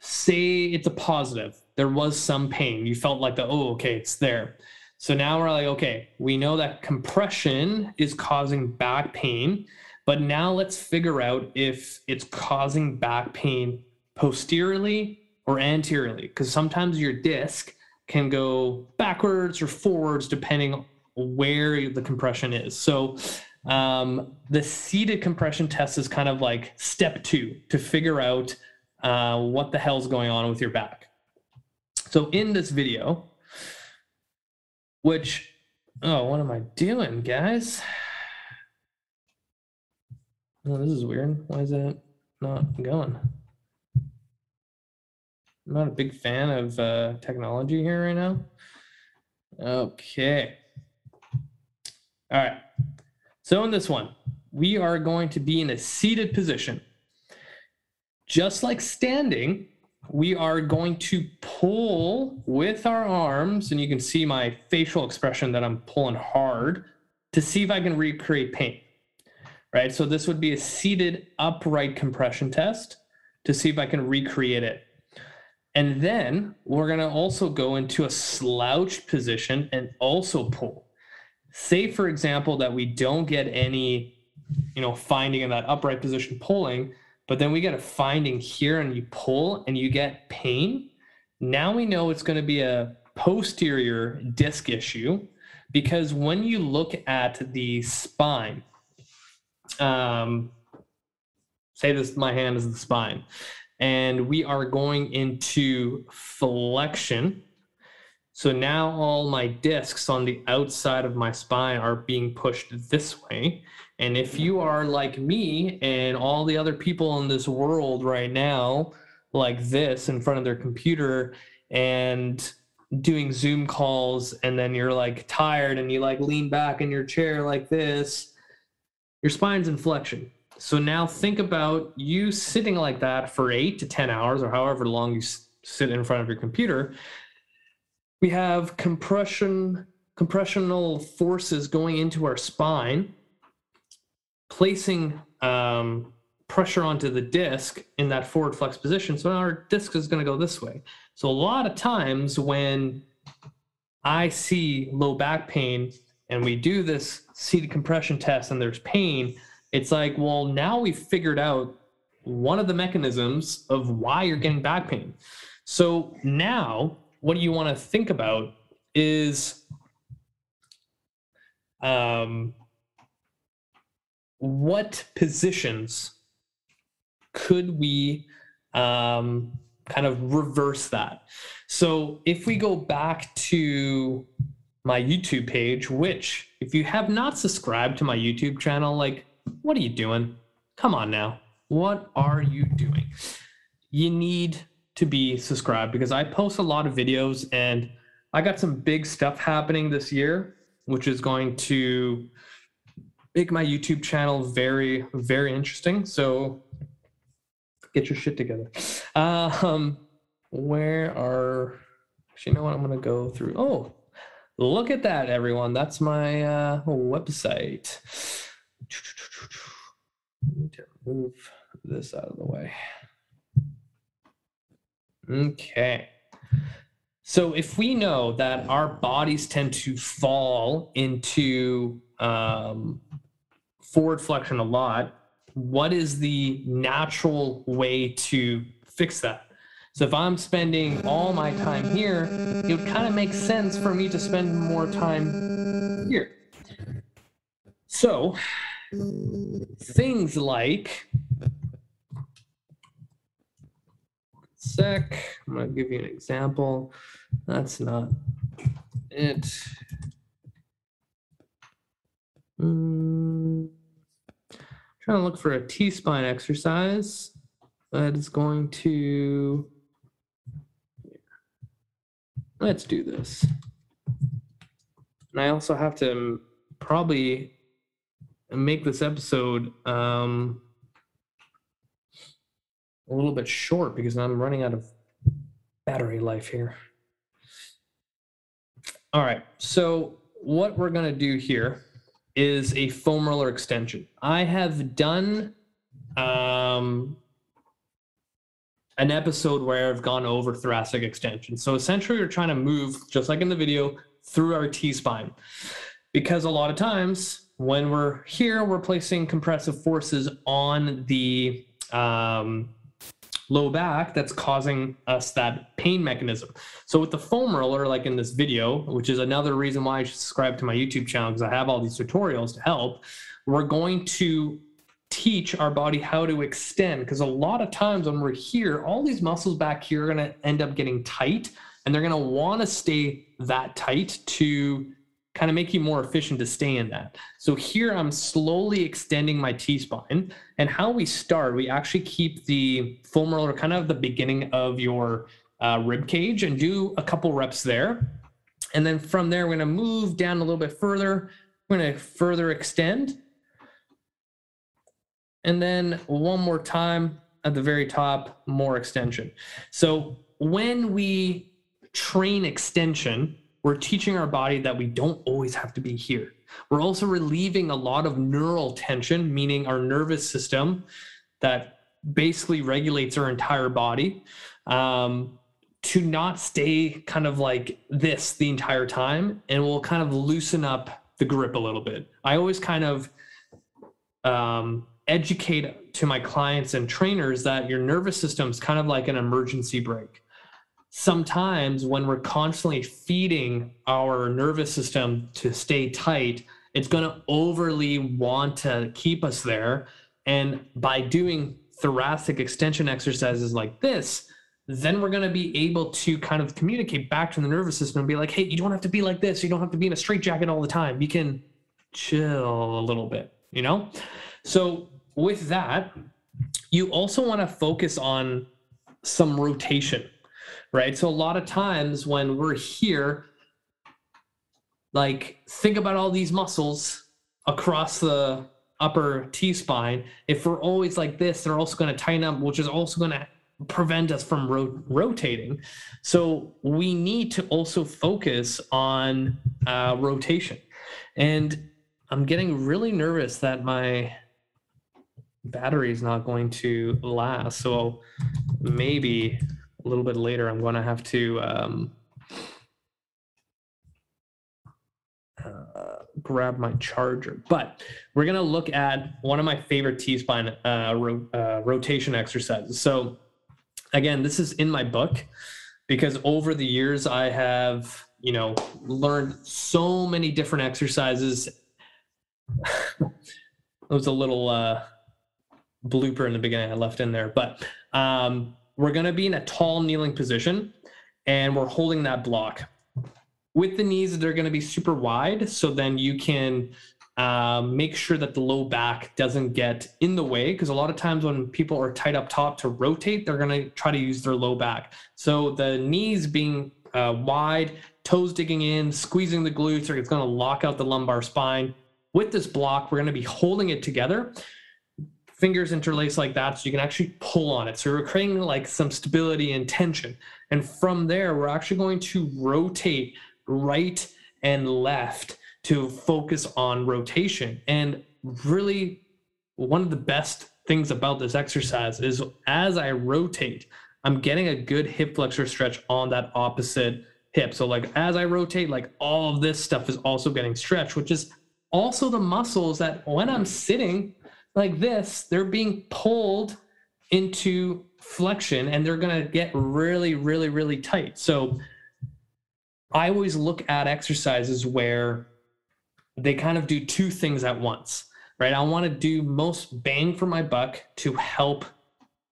say it's a positive, there was some pain. You felt like the, oh, okay, it's there. So now we're like, okay, we know that compression is causing back pain, but now let's figure out if it's causing back pain posteriorly or anteriorly, because sometimes your disc can go backwards or forwards depending where the compression is. So um, the seated compression test is kind of like step two to figure out uh, what the hell's going on with your back. So in this video, which, oh, what am I doing, guys? Oh, this is weird. Why is that not going? I'm not a big fan of uh, technology here right now. Okay. All right. So in this one, we are going to be in a seated position. Just like standing, we are going to pull with our arms, and you can see my facial expression that I'm pulling hard to see if I can recreate pain. Right. So this would be a seated upright compression test to see if I can recreate it. And then we're going to also go into a slouched position and also pull. Say, for example, that we don't get any, you know, finding in that upright position pulling but then we get a finding here and you pull and you get pain. Now we know it's going to be a posterior disc issue because when you look at the spine, um, say this, my hand is the spine, and we are going into flexion. So now all my discs on the outside of my spine are being pushed this way. And if you are like me and all the other people in this world right now, like this in front of their computer and doing Zoom calls, and then you're like tired and you like lean back in your chair like this, your spine's in flexion. So now think about you sitting like that for eight to 10 hours or however long you sit in front of your computer. We have compression, compressional forces going into our spine, placing um, pressure onto the disc in that forward flex position. So our disc is going to go this way. So a lot of times when I see low back pain and we do this seated compression test and there's pain, it's like, well, now we've figured out one of the mechanisms of why you're getting back pain. So now what you want to think about is um, what positions could we um, kind of reverse that? So if we go back to my YouTube page, which if you have not subscribed to my YouTube channel, like, what are you doing? Come on now. What are you doing? You need to be subscribed because I post a lot of videos and I got some big stuff happening this year, which is going to make my YouTube channel very, very interesting. So get your shit together. Um, where are, actually, you know what? I'm going to go through. Oh, look at that, everyone. That's my uh, website. Need to move this out of the way. Okay. So if we know that our bodies tend to fall into um, forward flexion a lot, what is the natural way to fix that? So if I'm spending all my time here, it would kind of make sense for me to spend more time here. So things like sec. I'm to give you an example. That's not it. Mm, trying to look for a T-spine exercise that is going to, let's do this. And I also have to probably make this episode um, a little bit short because I'm running out of battery life here. All right, so what we're gonna do here is a foam roller extension. I have done um, an episode where I've gone over thoracic extension. So essentially we're trying to move, just like in the video, through our T-spine. Because a lot of times when we're here, we're placing compressive forces on the um, low back that's causing us that pain mechanism. So with the foam roller, like in this video, which is another reason why I should subscribe to my YouTube channel because I have all these tutorials to help, we're going to teach our body how to extend because a lot of times when we're here, all these muscles back here are going to end up getting tight and they're going to want to stay that tight to kind of make you more efficient to stay in that. So here I'm slowly extending my T-spine. And how we start, we actually keep the foam roller kind of the beginning of your uh, rib cage and do a couple reps there. And then from there, we're gonna move down a little bit further. We're gonna further extend. And then one more time at the very top, more extension. So when we train extension, we're teaching our body that we don't always have to be here. We're also relieving a lot of neural tension, meaning our nervous system that basically regulates our entire body, um, to not stay kind of like this the entire time. And we'll kind of loosen up the grip a little bit. I always kind of um, educate to my clients and trainers that your nervous system is kind of like an emergency brake sometimes when we're constantly feeding our nervous system to stay tight, it's going to overly want to keep us there. And by doing thoracic extension exercises like this, then we're going to be able to kind of communicate back to the nervous system and be like, hey, you don't have to be like this. You don't have to be in a straitjacket all the time. You can chill a little bit, you know? So, with that, you also want to focus on some rotation right? So a lot of times when we're here, like think about all these muscles across the upper T spine, if we're always like this, they're also going to tighten up, which is also going to prevent us from ro- rotating. So we need to also focus on uh, rotation. And I'm getting really nervous that my battery is not going to last. So maybe a little bit later, I'm going to have to um, uh, grab my charger. But we're going to look at one of my favorite T spine uh, ro- uh, rotation exercises. So again, this is in my book because over the years I have, you know, learned so many different exercises. it was a little uh, blooper in the beginning I left in there, but um, we're going to be in a tall kneeling position and we're holding that block. With the knees, they're going to be super wide. So then you can um, make sure that the low back doesn't get in the way because a lot of times when people are tight up top to rotate they're going to try to use their low back so the knees being uh, wide toes digging in squeezing the glutes or it's going to lock out the lumbar spine with this block we're going to be holding it together fingers interlace like that so you can actually pull on it so we're creating like some stability and tension and from there we're actually going to rotate right and left to focus on rotation. And really, one of the best things about this exercise is as I rotate, I'm getting a good hip flexor stretch on that opposite hip. So, like, as I rotate, like, all of this stuff is also getting stretched, which is also the muscles that when I'm sitting like this, they're being pulled into flexion and they're going to get really, really, really tight. So, I always look at exercises where they kind of do two things at once, right? I want to do most bang for my buck to help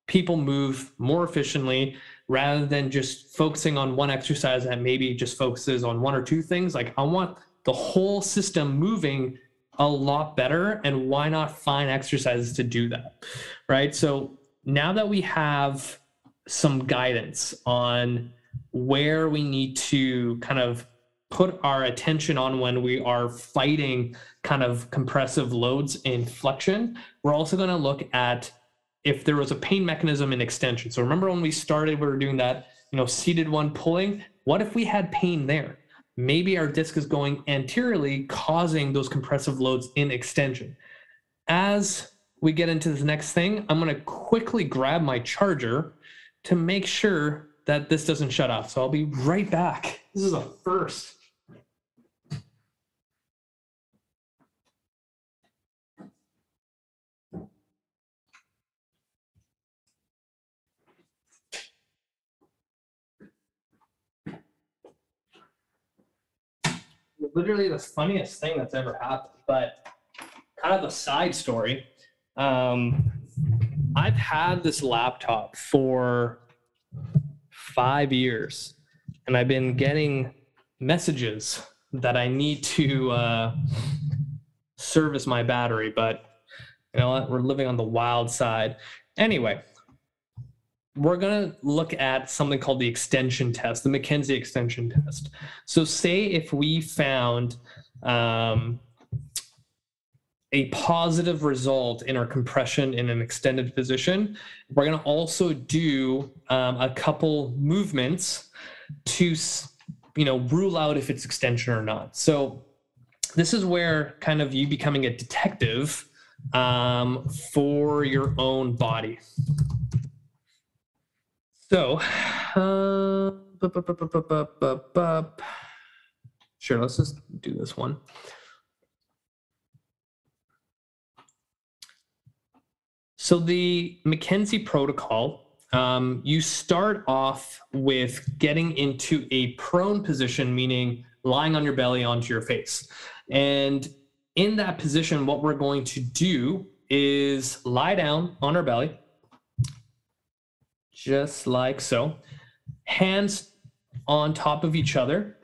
people move more efficiently rather than just focusing on one exercise that maybe just focuses on one or two things. Like I want the whole system moving a lot better and why not find exercises to do that right so now that we have some guidance on where we need to kind of put our attention on when we are fighting kind of compressive loads in flexion. We're also going to look at if there was a pain mechanism in extension. So remember when we started, we were doing that, you know, seated one pulling. What if we had pain there? Maybe our disc is going anteriorly, causing those compressive loads in extension. As we get into this next thing, I'm going to quickly grab my charger to make sure that this doesn't shut off. So I'll be right back. This is a first. Literally the funniest thing that's ever happened. But kind of a side story. Um, I've had this laptop for five years, and I've been getting messages that I need to uh, service my battery. But you know what? We're living on the wild side. Anyway, we're going to look at something called the extension test, the McKenzie extension test. So, say if we found um, a positive result in our compression in an extended position, we're going to also do um, a couple movements to, you know, rule out if it's extension or not. So, this is where kind of you becoming a detective um, for your own body. So, uh, sure, let's just do this one. So the McKenzie protocol, um, you start off with getting into a prone position, meaning lying on your belly onto your face. And in that position, what we're going to do is lie down on our belly, just like so. Hands on top of each other,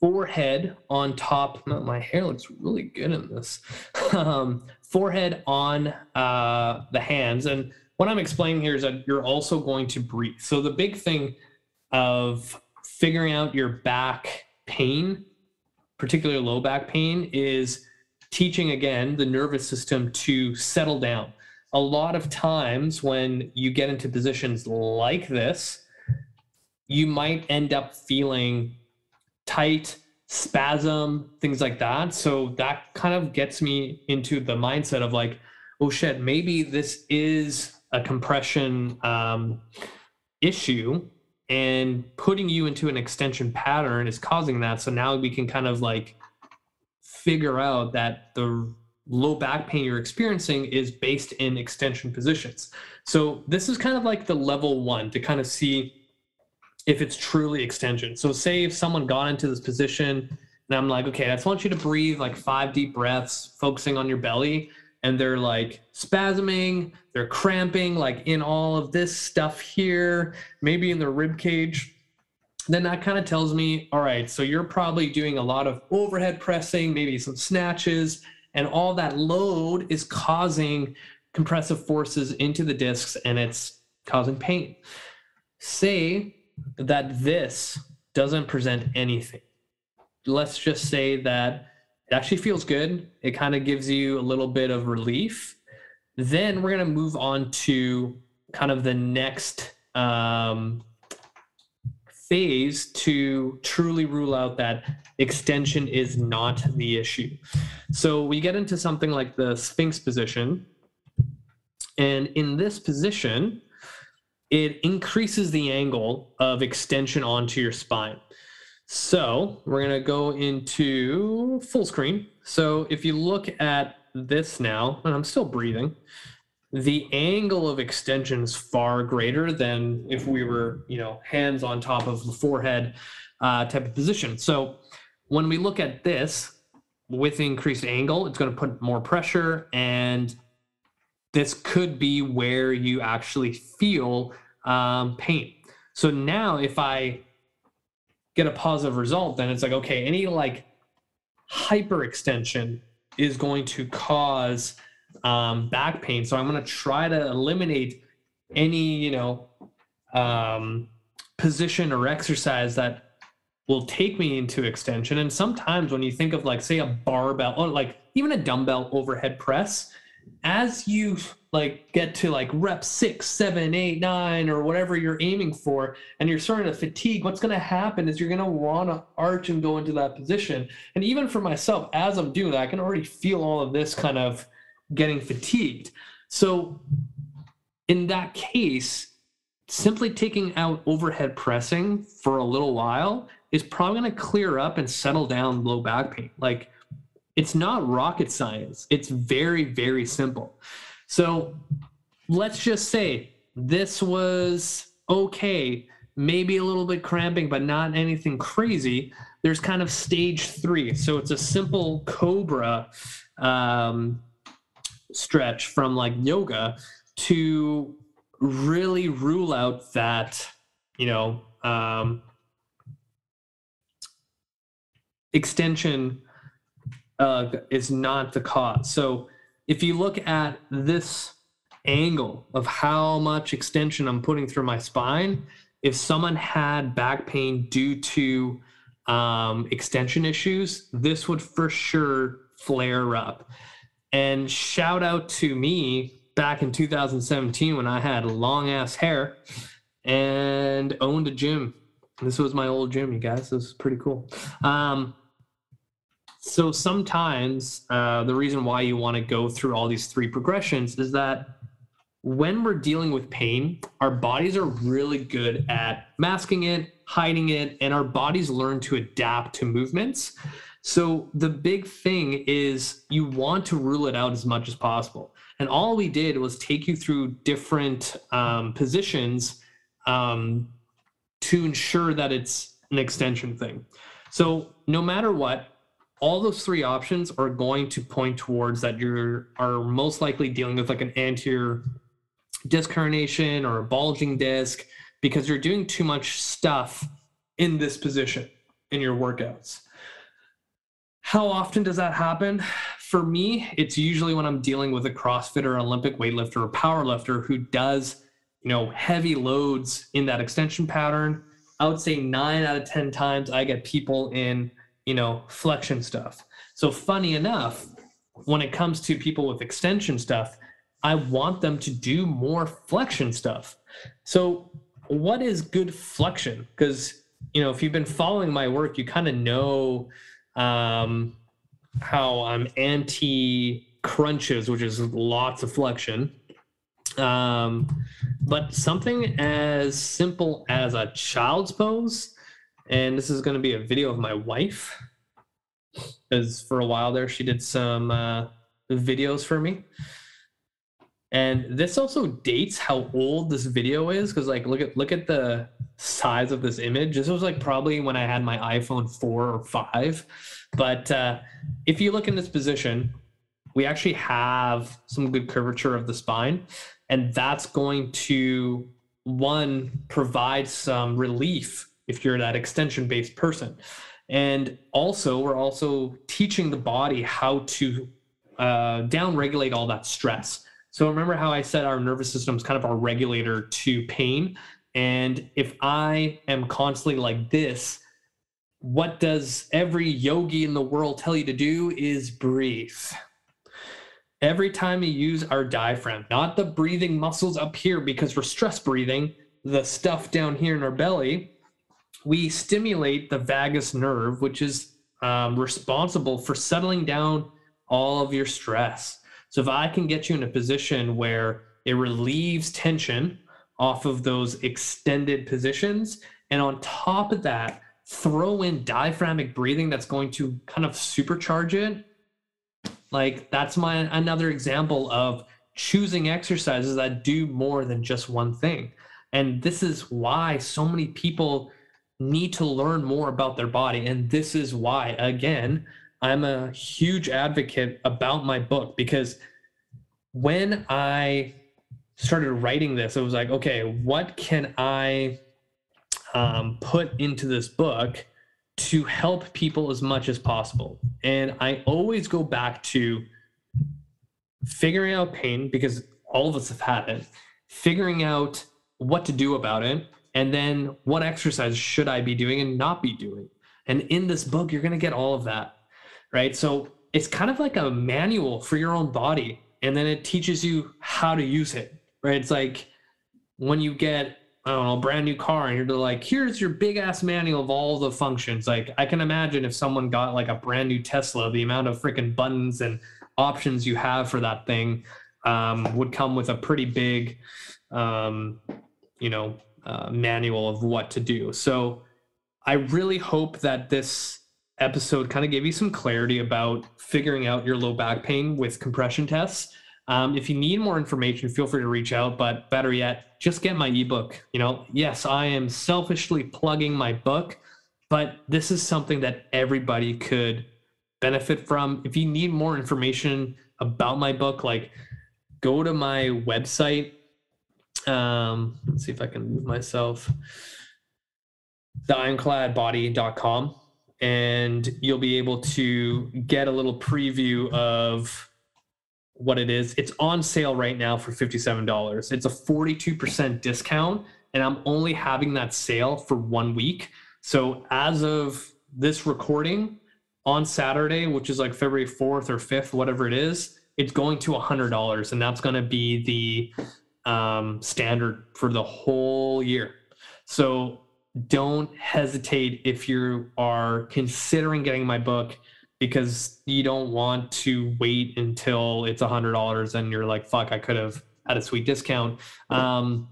forehead on top. My hair looks really good in this. um, forehead on uh, the hands. And what I'm explaining here is that you're also going to breathe. So the big thing of figuring out your back pain, particularly low back pain, is teaching again the nervous system to settle down. A lot of times when you get into positions like this, you might end up feeling tight, spasm, things like that. So that kind of gets me into the mindset of like, oh shit, maybe this is a compression um, issue and putting you into an extension pattern is causing that. So now we can kind of like figure out that the low back pain you're experiencing is based in extension positions. So this is kind of like the level one to kind of see if it's truly extension. So say if someone got into this position and I'm like, okay, I just want you to breathe like five deep breaths, focusing on your belly, and they're like spasming, they're cramping, like in all of this stuff here, maybe in their rib cage. Then that kind of tells me, all right, so you're probably doing a lot of overhead pressing, maybe some snatches, and all that load is causing compressive forces into the discs and it's causing pain. Say that this doesn't present anything. Let's just say that it actually feels good. It kind of gives you a little bit of relief. Then we're going to move on to kind of the next um, phase to truly rule out that extension is not the issue. So we get into something like the Sphinx position. And in this position, it increases the angle of extension onto your spine. So we're going to go into full screen. So if you look at this now, and I'm still breathing, the angle of extension is far greater than if we were, you know, hands on top of the forehead uh, type of position. So when we look at this with increased angle, it's going to put more pressure and this could be where you actually feel um, pain. So now if I get a positive result, then it's like, okay, any like hyperextension is going to cause um, back pain. So I'm going to try to eliminate any, you know, um, position or exercise that will take me into extension. And sometimes when you think of like, say, a barbell or like even a dumbbell overhead press, as you like get to like rep six, seven, eight, nine, or whatever you're aiming for, and you're starting to fatigue, what's going to happen is you're going to want to arch and go into that position. And even for myself, as I'm doing that, I can already feel all of this kind of getting fatigued. So in that case, simply taking out overhead pressing for a little while is probably going to clear up and settle down low back pain. Like it's not rocket science. It's very, very simple. So let's just say this was okay, maybe a little bit cramping, but not anything crazy. There's kind of stage three. So it's a simple cobra um, stretch from like yoga to really rule out that, you know, um, extension uh, is not the cause. So if you look at this angle of how much extension I'm putting through my spine, if someone had back pain due to um, extension issues, this would for sure flare up. And shout out to me back in 2017 when I had long ass hair and owned a gym. This was my old gym, you guys. This is pretty cool. Um, so sometimes uh, the reason why you want to go through all these three progressions is that when we're dealing with pain, our bodies are really good at masking it, hiding it, and our bodies learn to adapt to movements. So the big thing is you want to rule it out as much as possible. And all we did was take you through different um, positions um, to ensure that it's an extension thing. So no matter what, all those three options are going to point towards that you are most likely dealing with like an anterior disc herniation or a bulging disc because you're doing too much stuff in this position in your workouts. How often does that happen? For me, it's usually when I'm dealing with a CrossFitter, Olympic weightlifter, or powerlifter who does, you know, heavy loads in that extension pattern. I would say nine out of 10 times I get people in you know, flexion stuff. So funny enough, when it comes to people with extension stuff, I want them to do more flexion stuff. So, what is good flexion? Because you know, if you've been following my work, you kind of know um, how I'm anti crunches, which is lots of flexion. Um, but something as simple as a child's pose, and this is going to be a video of my wife, because for a while there she did some uh, videos for me. And this also dates how old this video is, because like look at look at the size of this image. This was like probably when I had my iPhone four or five. But uh, if you look in this position, we actually have some good curvature of the spine. And that's going to, one, provide some relief if you're that extension based person. And also, we're also teaching the body how to uh, down regulate all that stress. So remember how I said our nervous system is kind of our regulator to pain. And if I am constantly like this, what does every yogi in the world tell you to do is breathe every time you use our diaphragm, not the breathing muscles up here because we're stress breathing, the stuff down here in our belly, we stimulate the vagus nerve, which is um, responsible for settling down all of your stress. So if I can get you in a position where it relieves tension off of those extended positions, and on top of that, throw in diaphragmic breathing that's going to kind of supercharge it like that's my another example of choosing exercises that do more than just one thing. And this is why so many people need to learn more about their body. And this is why, again, I'm a huge advocate about my book because when I started writing this, it was like, okay, what can I um, put into this book to help people as much as possible. And I always go back to figuring out pain because all of us have had it, figuring out what to do about it, and then what exercise should I be doing and not be doing. And in this book, you're going to get all of that, right? So it's kind of like a manual for your own body. And then it teaches you how to use it, right? It's like when you get I don't know, a brand new car, and you're like, here's your big ass manual of all the functions. Like, I can imagine if someone got like a brand new Tesla, the amount of freaking buttons and options you have for that thing um, would come with a pretty big, um, you know, uh, manual of what to do. So, I really hope that this episode kind of gave you some clarity about figuring out your low back pain with compression tests. Um, if you need more information, feel free to reach out. But better yet, just get my ebook. You know, yes, I am selfishly plugging my book, but this is something that everybody could benefit from. If you need more information about my book, like go to my website. Um, let's see if I can move myself. The and you'll be able to get a little preview of what it is. It's on sale right now for $57. It's a 42% discount, and I'm only having that sale for one week. So as of this recording on Saturday, which is like February 4th or 5th, whatever it is, it's going to $100, and that's going to be the um, standard for the whole year. So don't hesitate if you are considering getting my book because you don't want to wait until it's a hundred dollars and you're like, fuck, I could have had a sweet discount. Um,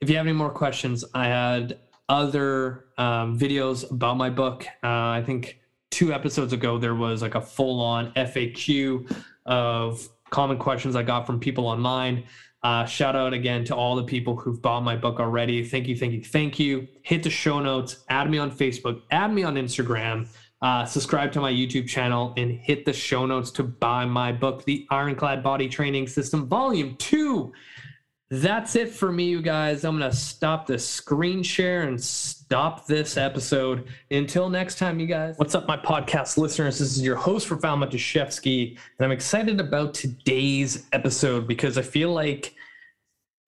if you have any more questions, I had other um, videos about my book. Uh, I think two episodes ago there was like a full on FAQ of common questions I got from people online. Uh, shout out again to all the people who've bought my book already. Thank you, thank you, thank you. Hit the show notes, add me on Facebook, add me on Instagram. Uh, subscribe to my YouTube channel and hit the show notes to buy my book, The Ironclad Body Training System, Volume 2. That's it for me, you guys. I'm going to stop the screen share and stop this episode. Until next time, you guys. What's up, my podcast listeners? This is your host Val Matuszewski, and I'm excited about today's episode because I feel like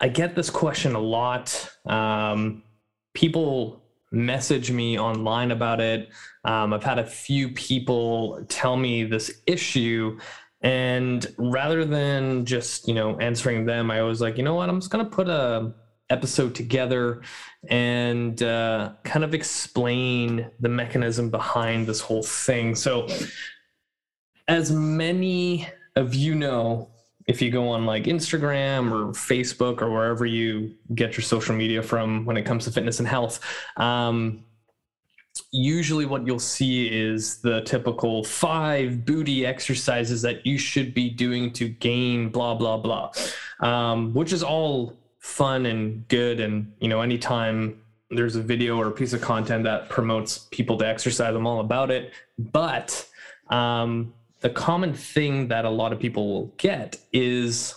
I get this question a lot. Um, people message me online about it. Um, I've had a few people tell me this issue. And rather than just, you know, answering them, I was like, you know what, I'm just going to put a episode together and uh, kind of explain the mechanism behind this whole thing. So, as many of you know, if you go on like Instagram or Facebook or wherever you get your social media from when it comes to fitness and health, um, usually what you'll see is the typical five booty exercises that you should be doing to gain blah blah blah um, which is all fun and good. And you know anytime there's a video or a piece of content that promotes people to exercise i'm all about it. But um, the common thing that a lot of people will get is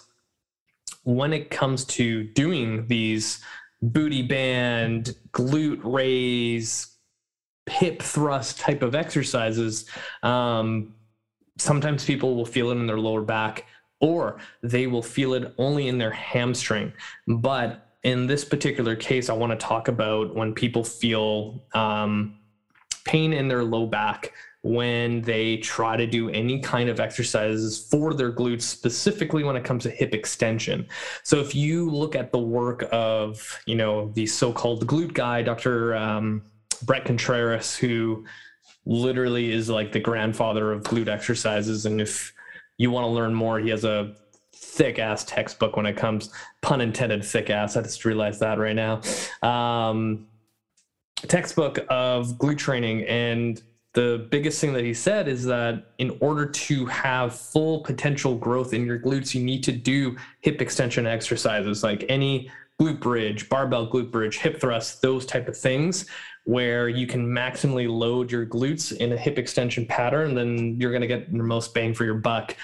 when it comes to doing these booty band glute raise hip thrust type of exercises um, sometimes people will feel it in their lower back or they will feel it only in their hamstring. But in this particular case, I want to talk about when people feel um, pain in their low back when they try to do any kind of exercises for their glutes, specifically when it comes to hip extension. So if you look at the work of, you know, the so-called glute guy, Dr. Um, Bret Contreras, who literally is like the grandfather of glute exercises, and if you want to learn more, he has a thick ass textbook when it comes, pun intended, thick ass. I just realized that right now. Um, textbook of glute training. And the biggest thing that he said is that in order to have full potential growth in your glutes, you need to do hip extension exercises like any glute bridge, barbell glute bridge, hip thrust, those type of things where you can maximally load your glutes in a hip extension pattern, then you're going to get your most bang for your buck.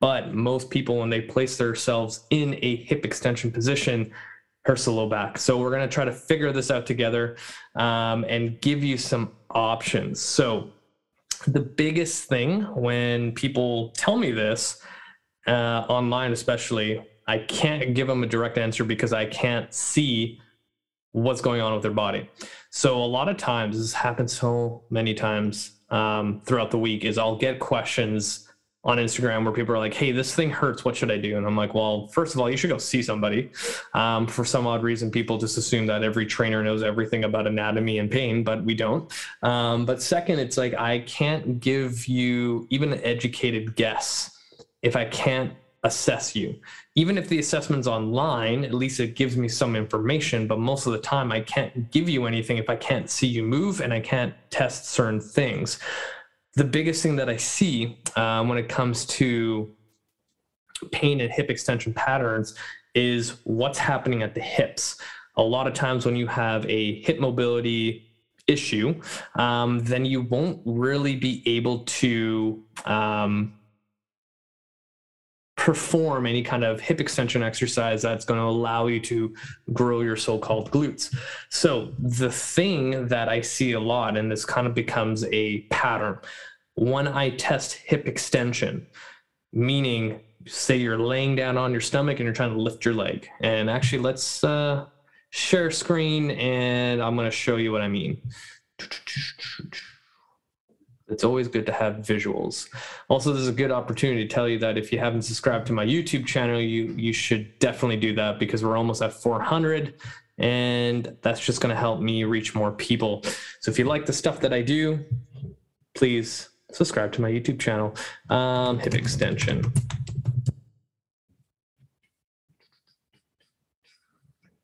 But most people, when they place themselves in a hip extension position, hurts the low back. So we're going to try to figure this out together um, and give you some options. So the biggest thing when people tell me this uh, online, especially, I can't give them a direct answer because I can't see what's going on with their body. So a lot of times, this happens so many times um, throughout the week, is I'll get questions on Instagram where people are like, "Hey, this thing hurts. What should I do?" And I'm like, "Well, first of all, you should go see somebody." Um, for some odd reason, people just assume that every trainer knows everything about anatomy and pain, but we don't. Um, but second, it's like I can't give you even an educated guess if I can't assess you. Even if the assessment's online, at least it gives me some information, but most of the time I can't give you anything if I can't see you move and I can't test certain things. The biggest thing that I see um, when it comes to pain and hip extension patterns is what's happening at the hips. A lot of times when you have a hip mobility issue, um, then you won't really be able to um, perform any kind of hip extension exercise that's going to allow you to grow your so-called glutes. So the thing that I see a lot, and this kind of becomes a pattern, when I test hip extension, meaning say you're laying down on your stomach and you're trying to lift your leg. And actually, let's uh, share screen and I'm going to show you what I mean it's always good to have visuals. Also, this is a good opportunity to tell you that if you haven't subscribed to my YouTube channel, you you should definitely do that because we're almost at 400 and that's just going to help me reach more people. So if you like the stuff that I do, please subscribe to my YouTube channel. Um, hip extension.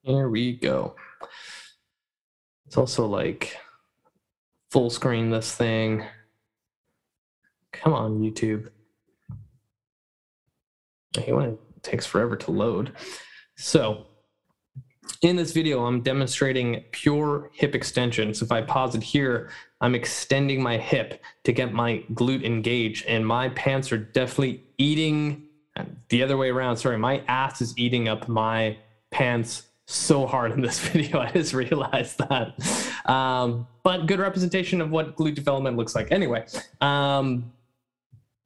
Here we go. It's also like full screen this thing. Come on, YouTube. Hey, when it takes forever to load. So in this video, I'm demonstrating pure hip extension. So if I pause it here, I'm extending my hip to get my glute engaged and my pants are definitely eating the other way around. Sorry, my ass is eating up my pants so hard in this video. I just realized that. Um, but good representation of what glute development looks like. Anyway, um,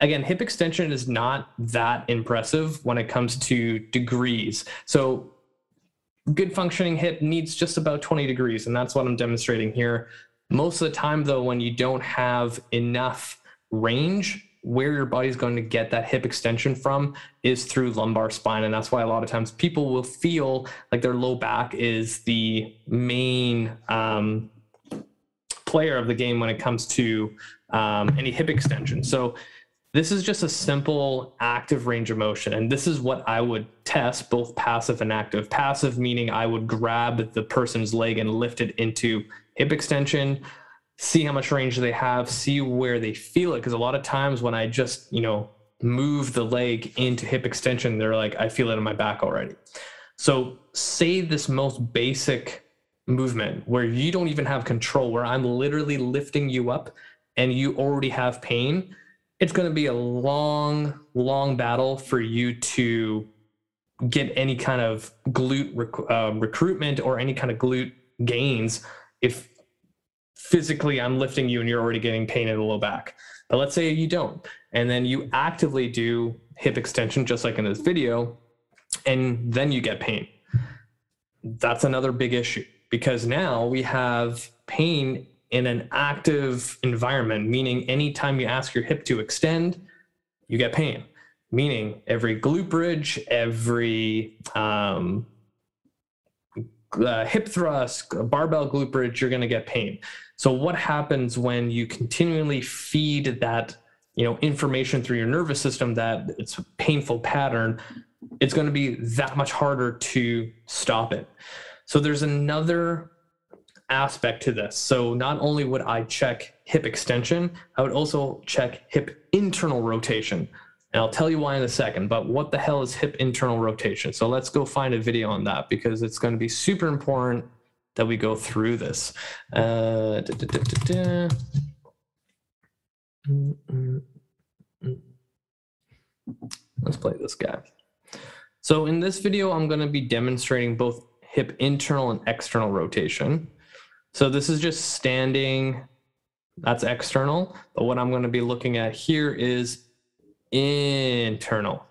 again, hip extension is not that impressive when it comes to degrees. So good functioning hip needs just about 20 degrees, and that's what I'm demonstrating here. Most of the time, though, when you don't have enough range, where your body's going to get that hip extension from is through lumbar spine. And that's why a lot of times people will feel like their low back is the main um, player of the game when it comes to um, any hip extension. So this is just a simple active range of motion. And this is what I would test both passive and active. Passive meaning I would grab the person's leg and lift it into hip extension, see how much range they have, see where they feel it. Because a lot of times when I just, you know, move the leg into hip extension, they're like, I feel it in my back already. So say this most basic movement where you don't even have control, where I'm literally lifting you up and you already have pain it's going to be a long, long battle for you to get any kind of glute rec- uh, recruitment or any kind of glute gains if physically I'm lifting you and you're already getting pain in the low back. But let's say you don't, and then you actively do hip extension, just like in this video, and then you get pain. That's another big issue because now we have pain in an active environment, meaning anytime you ask your hip to extend, you get pain. Meaning every glute bridge, every um, uh, hip thrust, barbell glute bridge, you're going to get pain. So what happens when you continually feed that you know information through your nervous system that it's a painful pattern? It's going to be that much harder to stop it. So there's another aspect to this. So not only would I check hip extension, I would also check hip internal rotation. And I'll tell you why in a second, but what the hell is hip internal rotation? So let's go find a video on that because it's going to be super important that we go through this. Uh, da, da, da, Let's play this guy. So in this video, I'm going to be demonstrating both hip internal and external rotation. So this is just standing, that's external. But what I'm going to be looking at here is internal.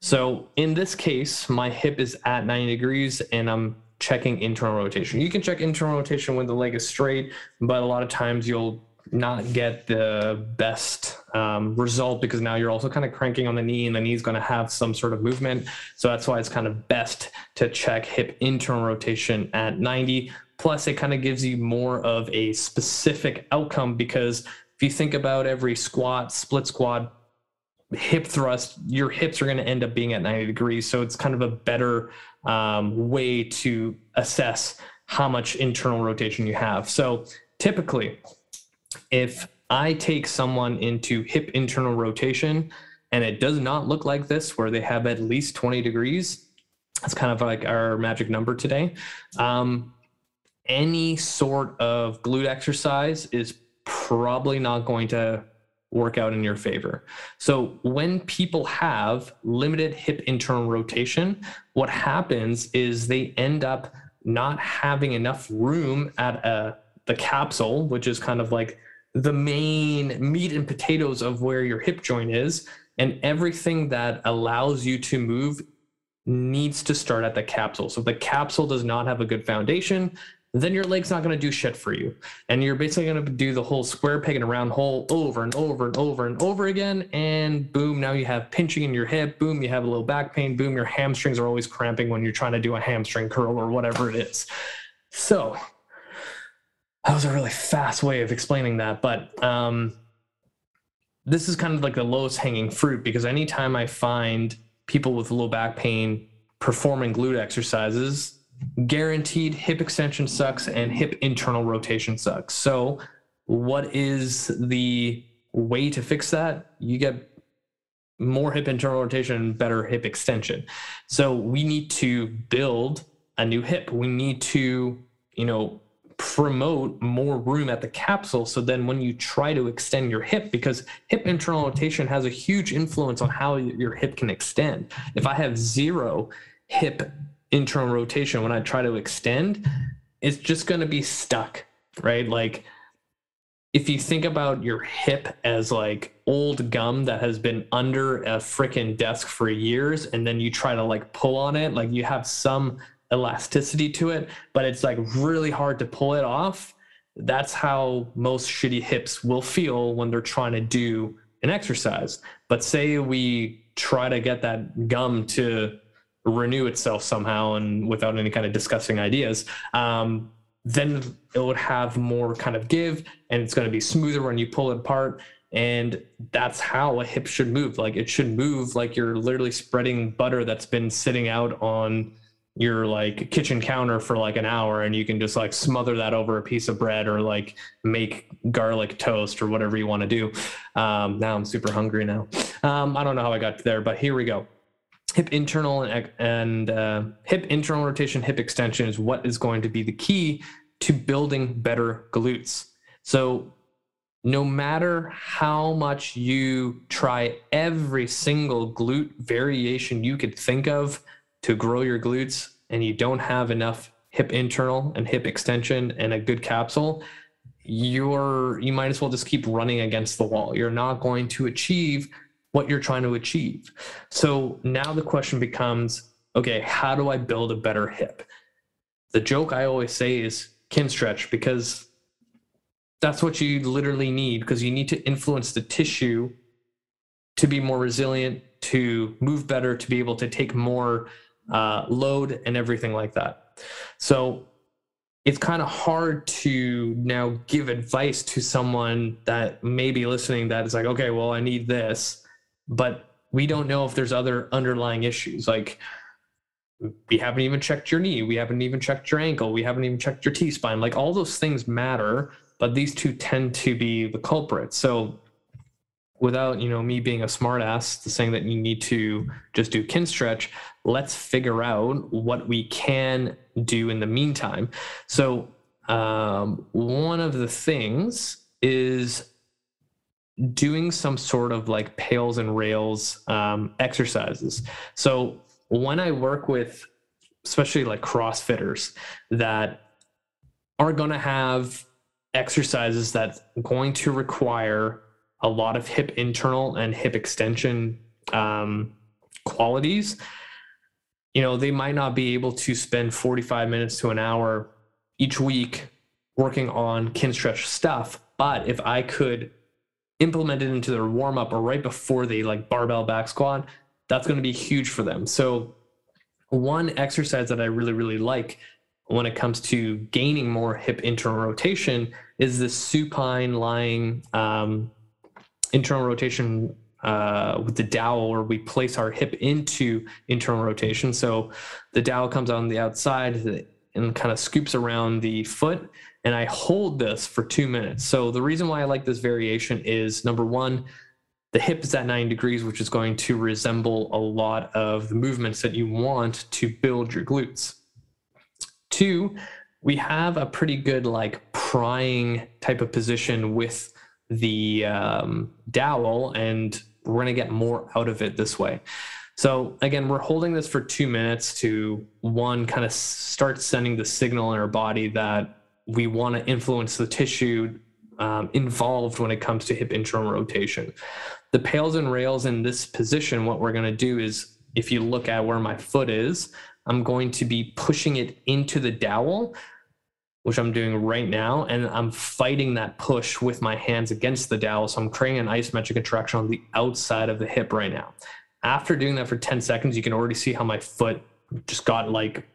So in this case, my hip is at 90 degrees and I'm checking internal rotation. You can check internal rotation when the leg is straight, but a lot of times you'll not get the best um, result because now you're also kind of cranking on the knee and the knee is going to have some sort of movement. So that's why it's kind of best to check hip internal rotation at 90 Plus, it kind of gives you more of a specific outcome because if you think about every squat, split squat, hip thrust, your hips are going to end up being at 90 degrees. So it's kind of a better um, way to assess how much internal rotation you have. So typically, if I take someone into hip internal rotation and it does not look like this, where they have at least 20 degrees, that's kind of like our magic number today. Um, any sort of glute exercise is probably not going to work out in your favor. So when people have limited hip internal rotation, what happens is they end up not having enough room at a, uh, the capsule, which is kind of like the main meat and potatoes of where your hip joint is. And everything that allows you to move needs to start at the capsule. So if the capsule does not have a good foundation, then your leg's not going to do shit for you. And you're basically going to do the whole square peg in a round hole over and over and over and over again. And boom, now you have pinching in your hip. Boom, you have a little back pain. Boom, your hamstrings are always cramping when you're trying to do a hamstring curl or whatever it is. So that was a really fast way of explaining that. But um, this is kind of like the lowest hanging fruit because anytime I find people with low back pain performing glute exercises, guaranteed hip extension sucks and hip internal rotation sucks. So, what is the way to fix that? You get more hip internal rotation, and better hip extension. So, we need to build a new hip. We need to, you know, promote more room at the capsule so then when you try to extend your hip because hip internal rotation has a huge influence on how your hip can extend if i have zero hip internal rotation when I try to extend, it's just going to be stuck, right? Like if you think about your hip as like old gum that has been under a freaking desk for years and then you try to like pull on it, like you have some elasticity to it, but it's like really hard to pull it off. That's how most shitty hips will feel when they're trying to do an exercise. But say we try to get that gum to renew itself somehow and without any kind of disgusting ideas, um, then it would have more kind of give and it's going to be smoother when you pull it apart. And that's how a hip should move. Like it should move like you're literally spreading butter that's been sitting out on your like kitchen counter for like an hour and you can just like smother that over a piece of bread or like make garlic toast or whatever you want to do. Um, now I'm super hungry now. Um, I don't know how I got there, but here we go. Hip internal and, and uh, hip internal rotation, hip extension is what is going to be the key to building better glutes. So no matter how much you try every single glute variation you could think of, to grow your glutes and you don't have enough hip internal and hip extension and a good capsule, you're you might as well just keep running against the wall. You're not going to achieve what you're trying to achieve. So now the question becomes, okay, how do I build a better hip? The joke I always say is Kinstretch because that's what you literally need because you need to influence the tissue to be more resilient, to move better, to be able to take more uh, load and everything like that. So it's kind of hard to now give advice to someone that may be listening that is like, okay, well, I need this, but we don't know if there's other underlying issues. Like, we haven't even checked your knee, we haven't even checked your ankle, we haven't even checked your T spine. Like, all those things matter, but these two tend to be the culprits. So, without you know me being a smartass saying that you need to just do Kinstretch let's figure out what we can do in the meantime so um, one of the things is doing some sort of like pails and rails um, exercises so when i work with especially like crossfitters that are going to have exercises that's going to require a lot of hip internal and hip extension um, qualities, you know, they might not be able to spend 45 minutes to an hour each week working on Kinstretch stuff. But if I could implement it into their warm up or right before they like barbell back squat, that's going to be huge for them. So, one exercise that I really, really like when it comes to gaining more hip internal rotation is this supine lying um, internal rotation uh, with the dowel where we place our hip into internal rotation. So the dowel comes on the outside and kind of scoops around the foot. And I hold this for two minutes. So the reason why I like this variation is number one, the hip is at 90 degrees, which is going to resemble a lot of the movements that you want to build your glutes. Two, we have a pretty good like prying type of position with the um, dowel and we're going to get more out of it this way. So again, we're holding this for two minutes to one kind of start sending the signal in our body that we want to influence the tissue um, involved when it comes to hip internal rotation. The pails and rails in this position, what we're going to do is if you look at where my foot is, I'm going to be pushing it into the dowel which I'm doing right now, and I'm fighting that push with my hands against the dowel. So I'm creating an isometric contraction on the outside of the hip right now. After doing that for 10 seconds, you can already see how my foot just got like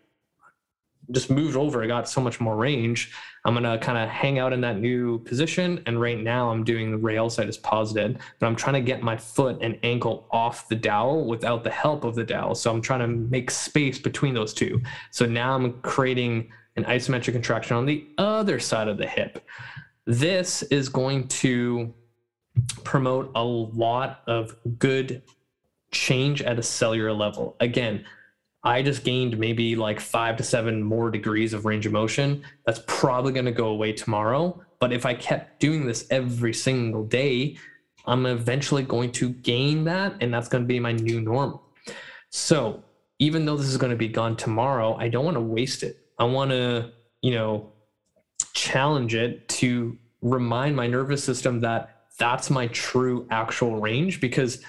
just moved over. I got so much more range. I'm gonna kind of hang out in that new position. And right now I'm doing the rail side as posited, but I'm trying to get my foot and ankle off the dowel without the help of the dowel. So I'm trying to make space between those two. So now I'm creating an isometric contraction on the other side of the hip. This is going to promote a lot of good change at a cellular level. Again, I just gained maybe like five to seven more degrees of range of motion. That's probably going to go away tomorrow. But if I kept doing this every single day, I'm eventually going to gain that, and that's going to be my new normal. So even though this is going to be gone tomorrow, I don't want to waste it. I want to, you know, challenge it to remind my nervous system that that's my true actual range because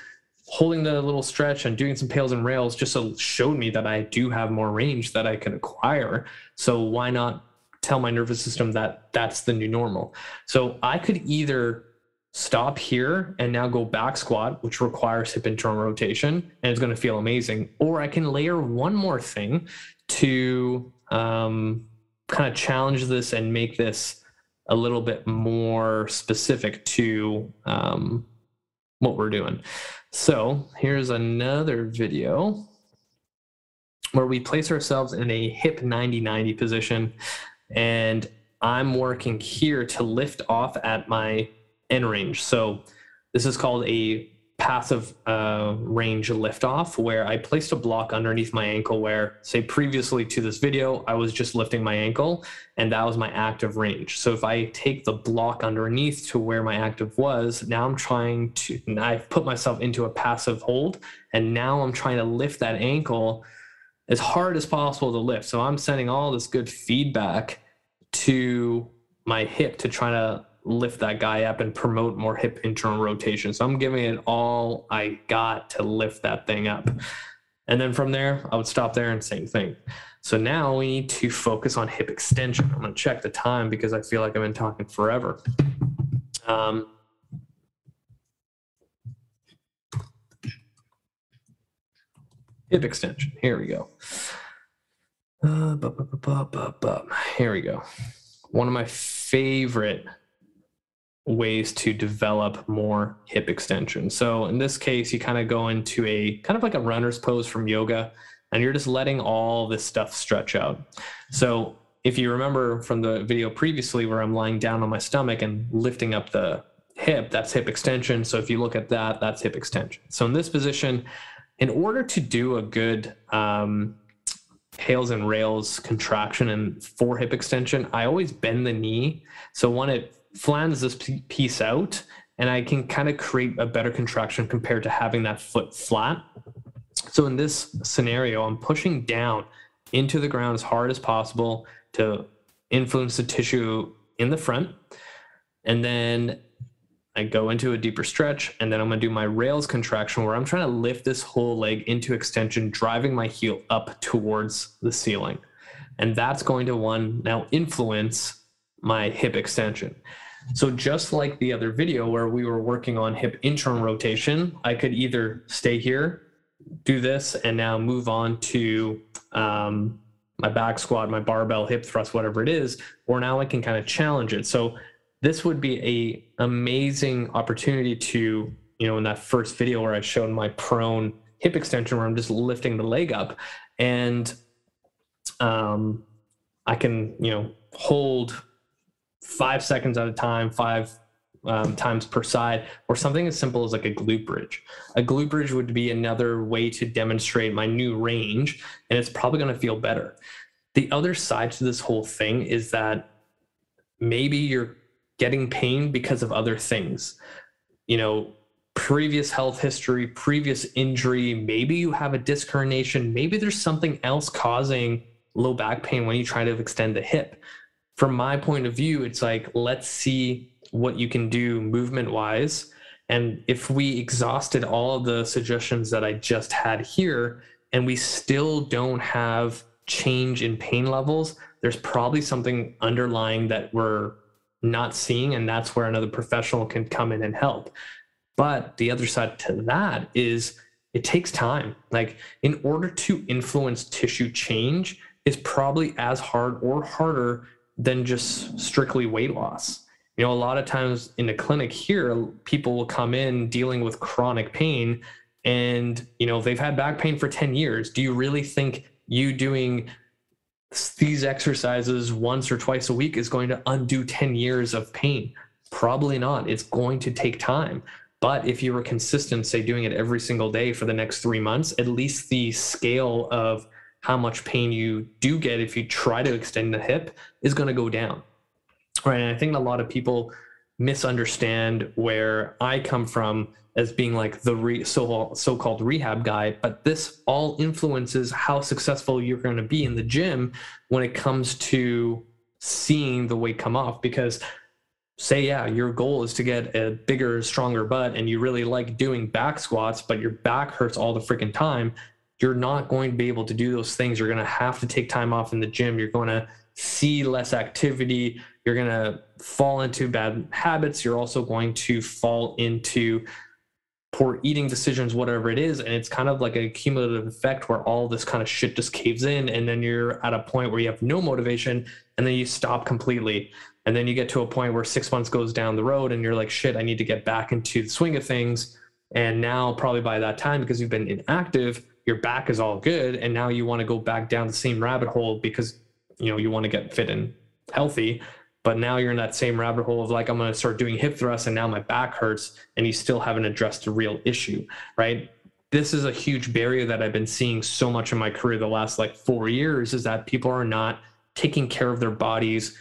holding the little stretch and doing some pails and rails just so showed me that I do have more range that I can acquire. So why not tell my nervous system that that's the new normal? So I could either stop here and now go back squat, which requires hip internal rotation, and it's going to feel amazing. Or I can layer one more thing to um, kind of challenge this and make this a little bit more specific to um, what we're doing. So here's another video where we place ourselves in a hip 90-90 position and I'm working here to lift off at my end range. So this is called a passive uh, range liftoff where I placed a block underneath my ankle where say previously to this video, I was just lifting my ankle and that was my active range. So if I take the block underneath to where my active was, now I'm trying to, I've put myself into a passive hold and now I'm trying to lift that ankle as hard as possible to lift. So I'm sending all this good feedback to my hip to try to lift that guy up and promote more hip internal rotation. So I'm giving it all I got to lift that thing up. And then from there, I would stop there and same thing. So now we need to focus on hip extension. I'm going to check the time because I feel like I've been talking forever. Um, hip extension. Here we go. Uh, bu- bu- bu- Here we go. One of my favorite ways to develop more hip extension. So in this case, you kind of go into a kind of like a runner's pose from yoga, and you're just letting all this stuff stretch out. So if you remember from the video previously where I'm lying down on my stomach and lifting up the hip, that's hip extension. So if you look at that, that's hip extension. So in this position, in order to do a good um, PAILs and RAILs contraction and for hip extension, I always bend the knee. So when it flans this piece out and I can kind of create a better contraction compared to having that foot flat. So in this scenario, I'm pushing down into the ground as hard as possible to influence the tissue in the front. And then I go into a deeper stretch, and then I'm gonna do my RAILs contraction where I'm trying to lift this whole leg into extension, driving my heel up towards the ceiling. And that's going to one now influence my hip extension. So just like the other video where we were working on hip internal rotation, I could either stay here, do this, and now move on to um, my back squat, my barbell, hip thrust, whatever it is, or now I can kind of challenge it. So this would be a amazing opportunity to, you know, in that first video where I showed my prone hip extension where I'm just lifting the leg up and um, I can, you know, hold five seconds at a time, five um, times per side, or something as simple as like a glute bridge. A glute bridge would be another way to demonstrate my new range, and it's probably going to feel better. The other side to this whole thing is that maybe you're getting pain because of other things. You know, previous health history, previous injury, maybe you have a disc herniation, maybe there's something else causing low back pain when you try to extend the hip from my point of view, it's like, let's see what you can do movement wise. And if we exhausted all of the suggestions that I just had here and we still don't have change in pain levels, there's probably something underlying that we're not seeing. And that's where another professional can come in and help. But the other side to that is it takes time. Like, in order to influence tissue change, is probably as hard or harder than just strictly weight loss. You know, a lot of times in the clinic here, people will come in dealing with chronic pain and, you know, they've had back pain for 10 years. Do you really think you doing these exercises once or twice a week is going to undo 10 years of pain? Probably not. It's going to take time. But if you were consistent, say doing it every single day for the next three months, at least the scale of how much pain you do get if you try to extend the hip is going to go down. Right. And I think a lot of people misunderstand where I come from as being like the re- so so-called rehab guy, but this all influences how successful you're going to be in the gym when it comes to seeing the weight come off because say yeah your goal is to get a bigger stronger butt and you really like doing back squats but your back hurts all the freaking time you're not going to be able to do those things. You're going to have to take time off in the gym. You're going to see less activity. You're going to fall into bad habits. You're also going to fall into poor eating decisions whatever it is. And it's kind of like a cumulative effect where all this kind of shit just caves in and then you're at a point where you have no motivation and then you stop completely. And then you get to a point where six months goes down the road and you're like, shit, I need to get back into the swing of things. And now, probably by that time, because you've been inactive, your back is all good. And now you want to go back down the same rabbit hole because, you know, you want to get fit and healthy. But now you're in that same rabbit hole of like, I'm going to start doing hip thrusts and now my back hurts. And you still haven't addressed the real issue, right? This is a huge barrier that I've been seeing so much in my career the last like four years is that people are not taking care of their bodies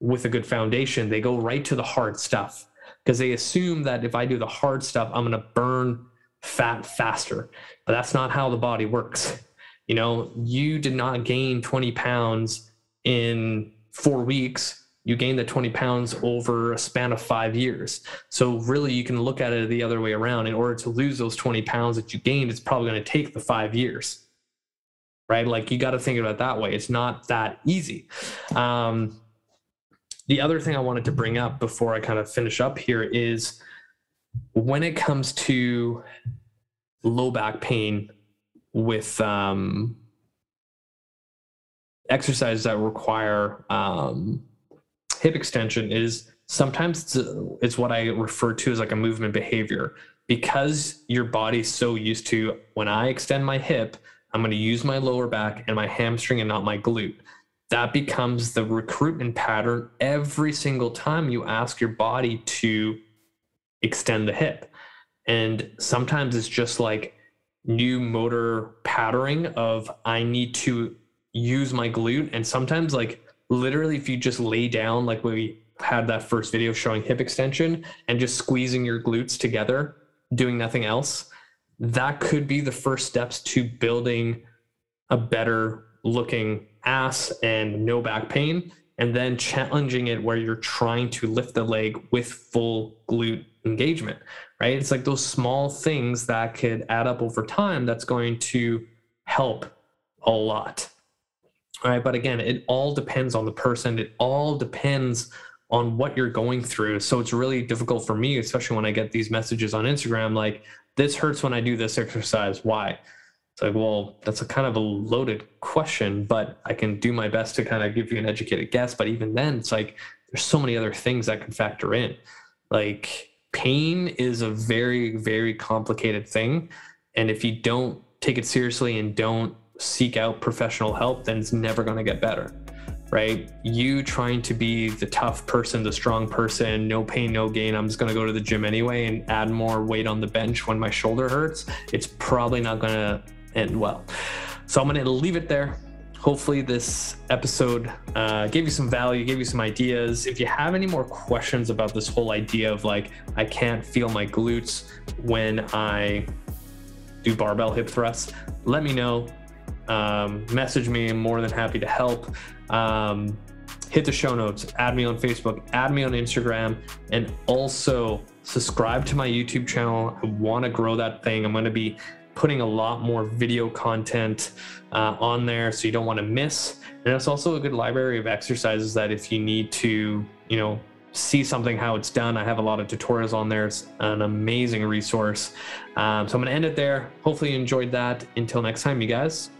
with a good foundation, they go right to the hard stuff because they assume that if I do the hard stuff, I'm going to burn fat faster. But that's not how the body works. You know, you did not gain 20 pounds in four weeks. You gained the 20 pounds over a span of five years. So, really, you can look at it the other way around. In order to lose those 20 pounds that you gained, it's probably going to take the five years, right? Like, you got to think about it that way. It's not that easy. Um, the other thing I wanted to bring up before I kind of finish up here is when it comes to low back pain with um, exercises that require um, hip extension is sometimes it's, it's what I refer to as like a movement behavior. Because your body's so used to when I extend my hip, I'm going to use my lower back and my hamstring and not my glute. That becomes the recruitment pattern every single time you ask your body to extend the hip. And sometimes it's just like new motor patterning of I need to use my glute. And sometimes, like, literally, if you just lay down, like we had that first video showing hip extension and just squeezing your glutes together, doing nothing else, that could be the first steps to building a better looking ass and no back pain, and then challenging it where you're trying to lift the leg with full glute engagement, right? It's like those small things that could add up over time that's going to help a lot. All right. But again, it all depends on the person, it all depends on what you're going through. So it's really difficult for me, especially when I get these messages on Instagram like, this hurts when I do this exercise. Why? It's like, well, that's a kind of a loaded question, but I can do my best to kind of give you an educated guess. But even then, it's like there's so many other things that can factor in. Like pain is a very, very complicated thing. And if you don't take it seriously and don't seek out professional help, then it's never going to get better. Right? You trying to be the tough person, the strong person, no pain, no gain. I'm just going to go to the gym anyway and add more weight on the bench when my shoulder hurts. It's probably not going to end well. So I'm going to leave it there. Hopefully, this episode uh, gave you some value, gave you some ideas. If you have any more questions about this whole idea of like, I can't feel my glutes when I do barbell hip thrusts, let me know. Um, message me. I'm more than happy to help. Um, hit the show notes, add me on Facebook, add me on Instagram, and also subscribe to my YouTube channel. I want to grow that thing. I'm going to be putting a lot more video content uh, on there so you don't want to miss. And it's also a good library of exercises that if you need to you know see something how it's done i have a lot of tutorials on there. It's an amazing resource. Um, so i'm going to end it there. Hopefully you enjoyed that. Until next time you guys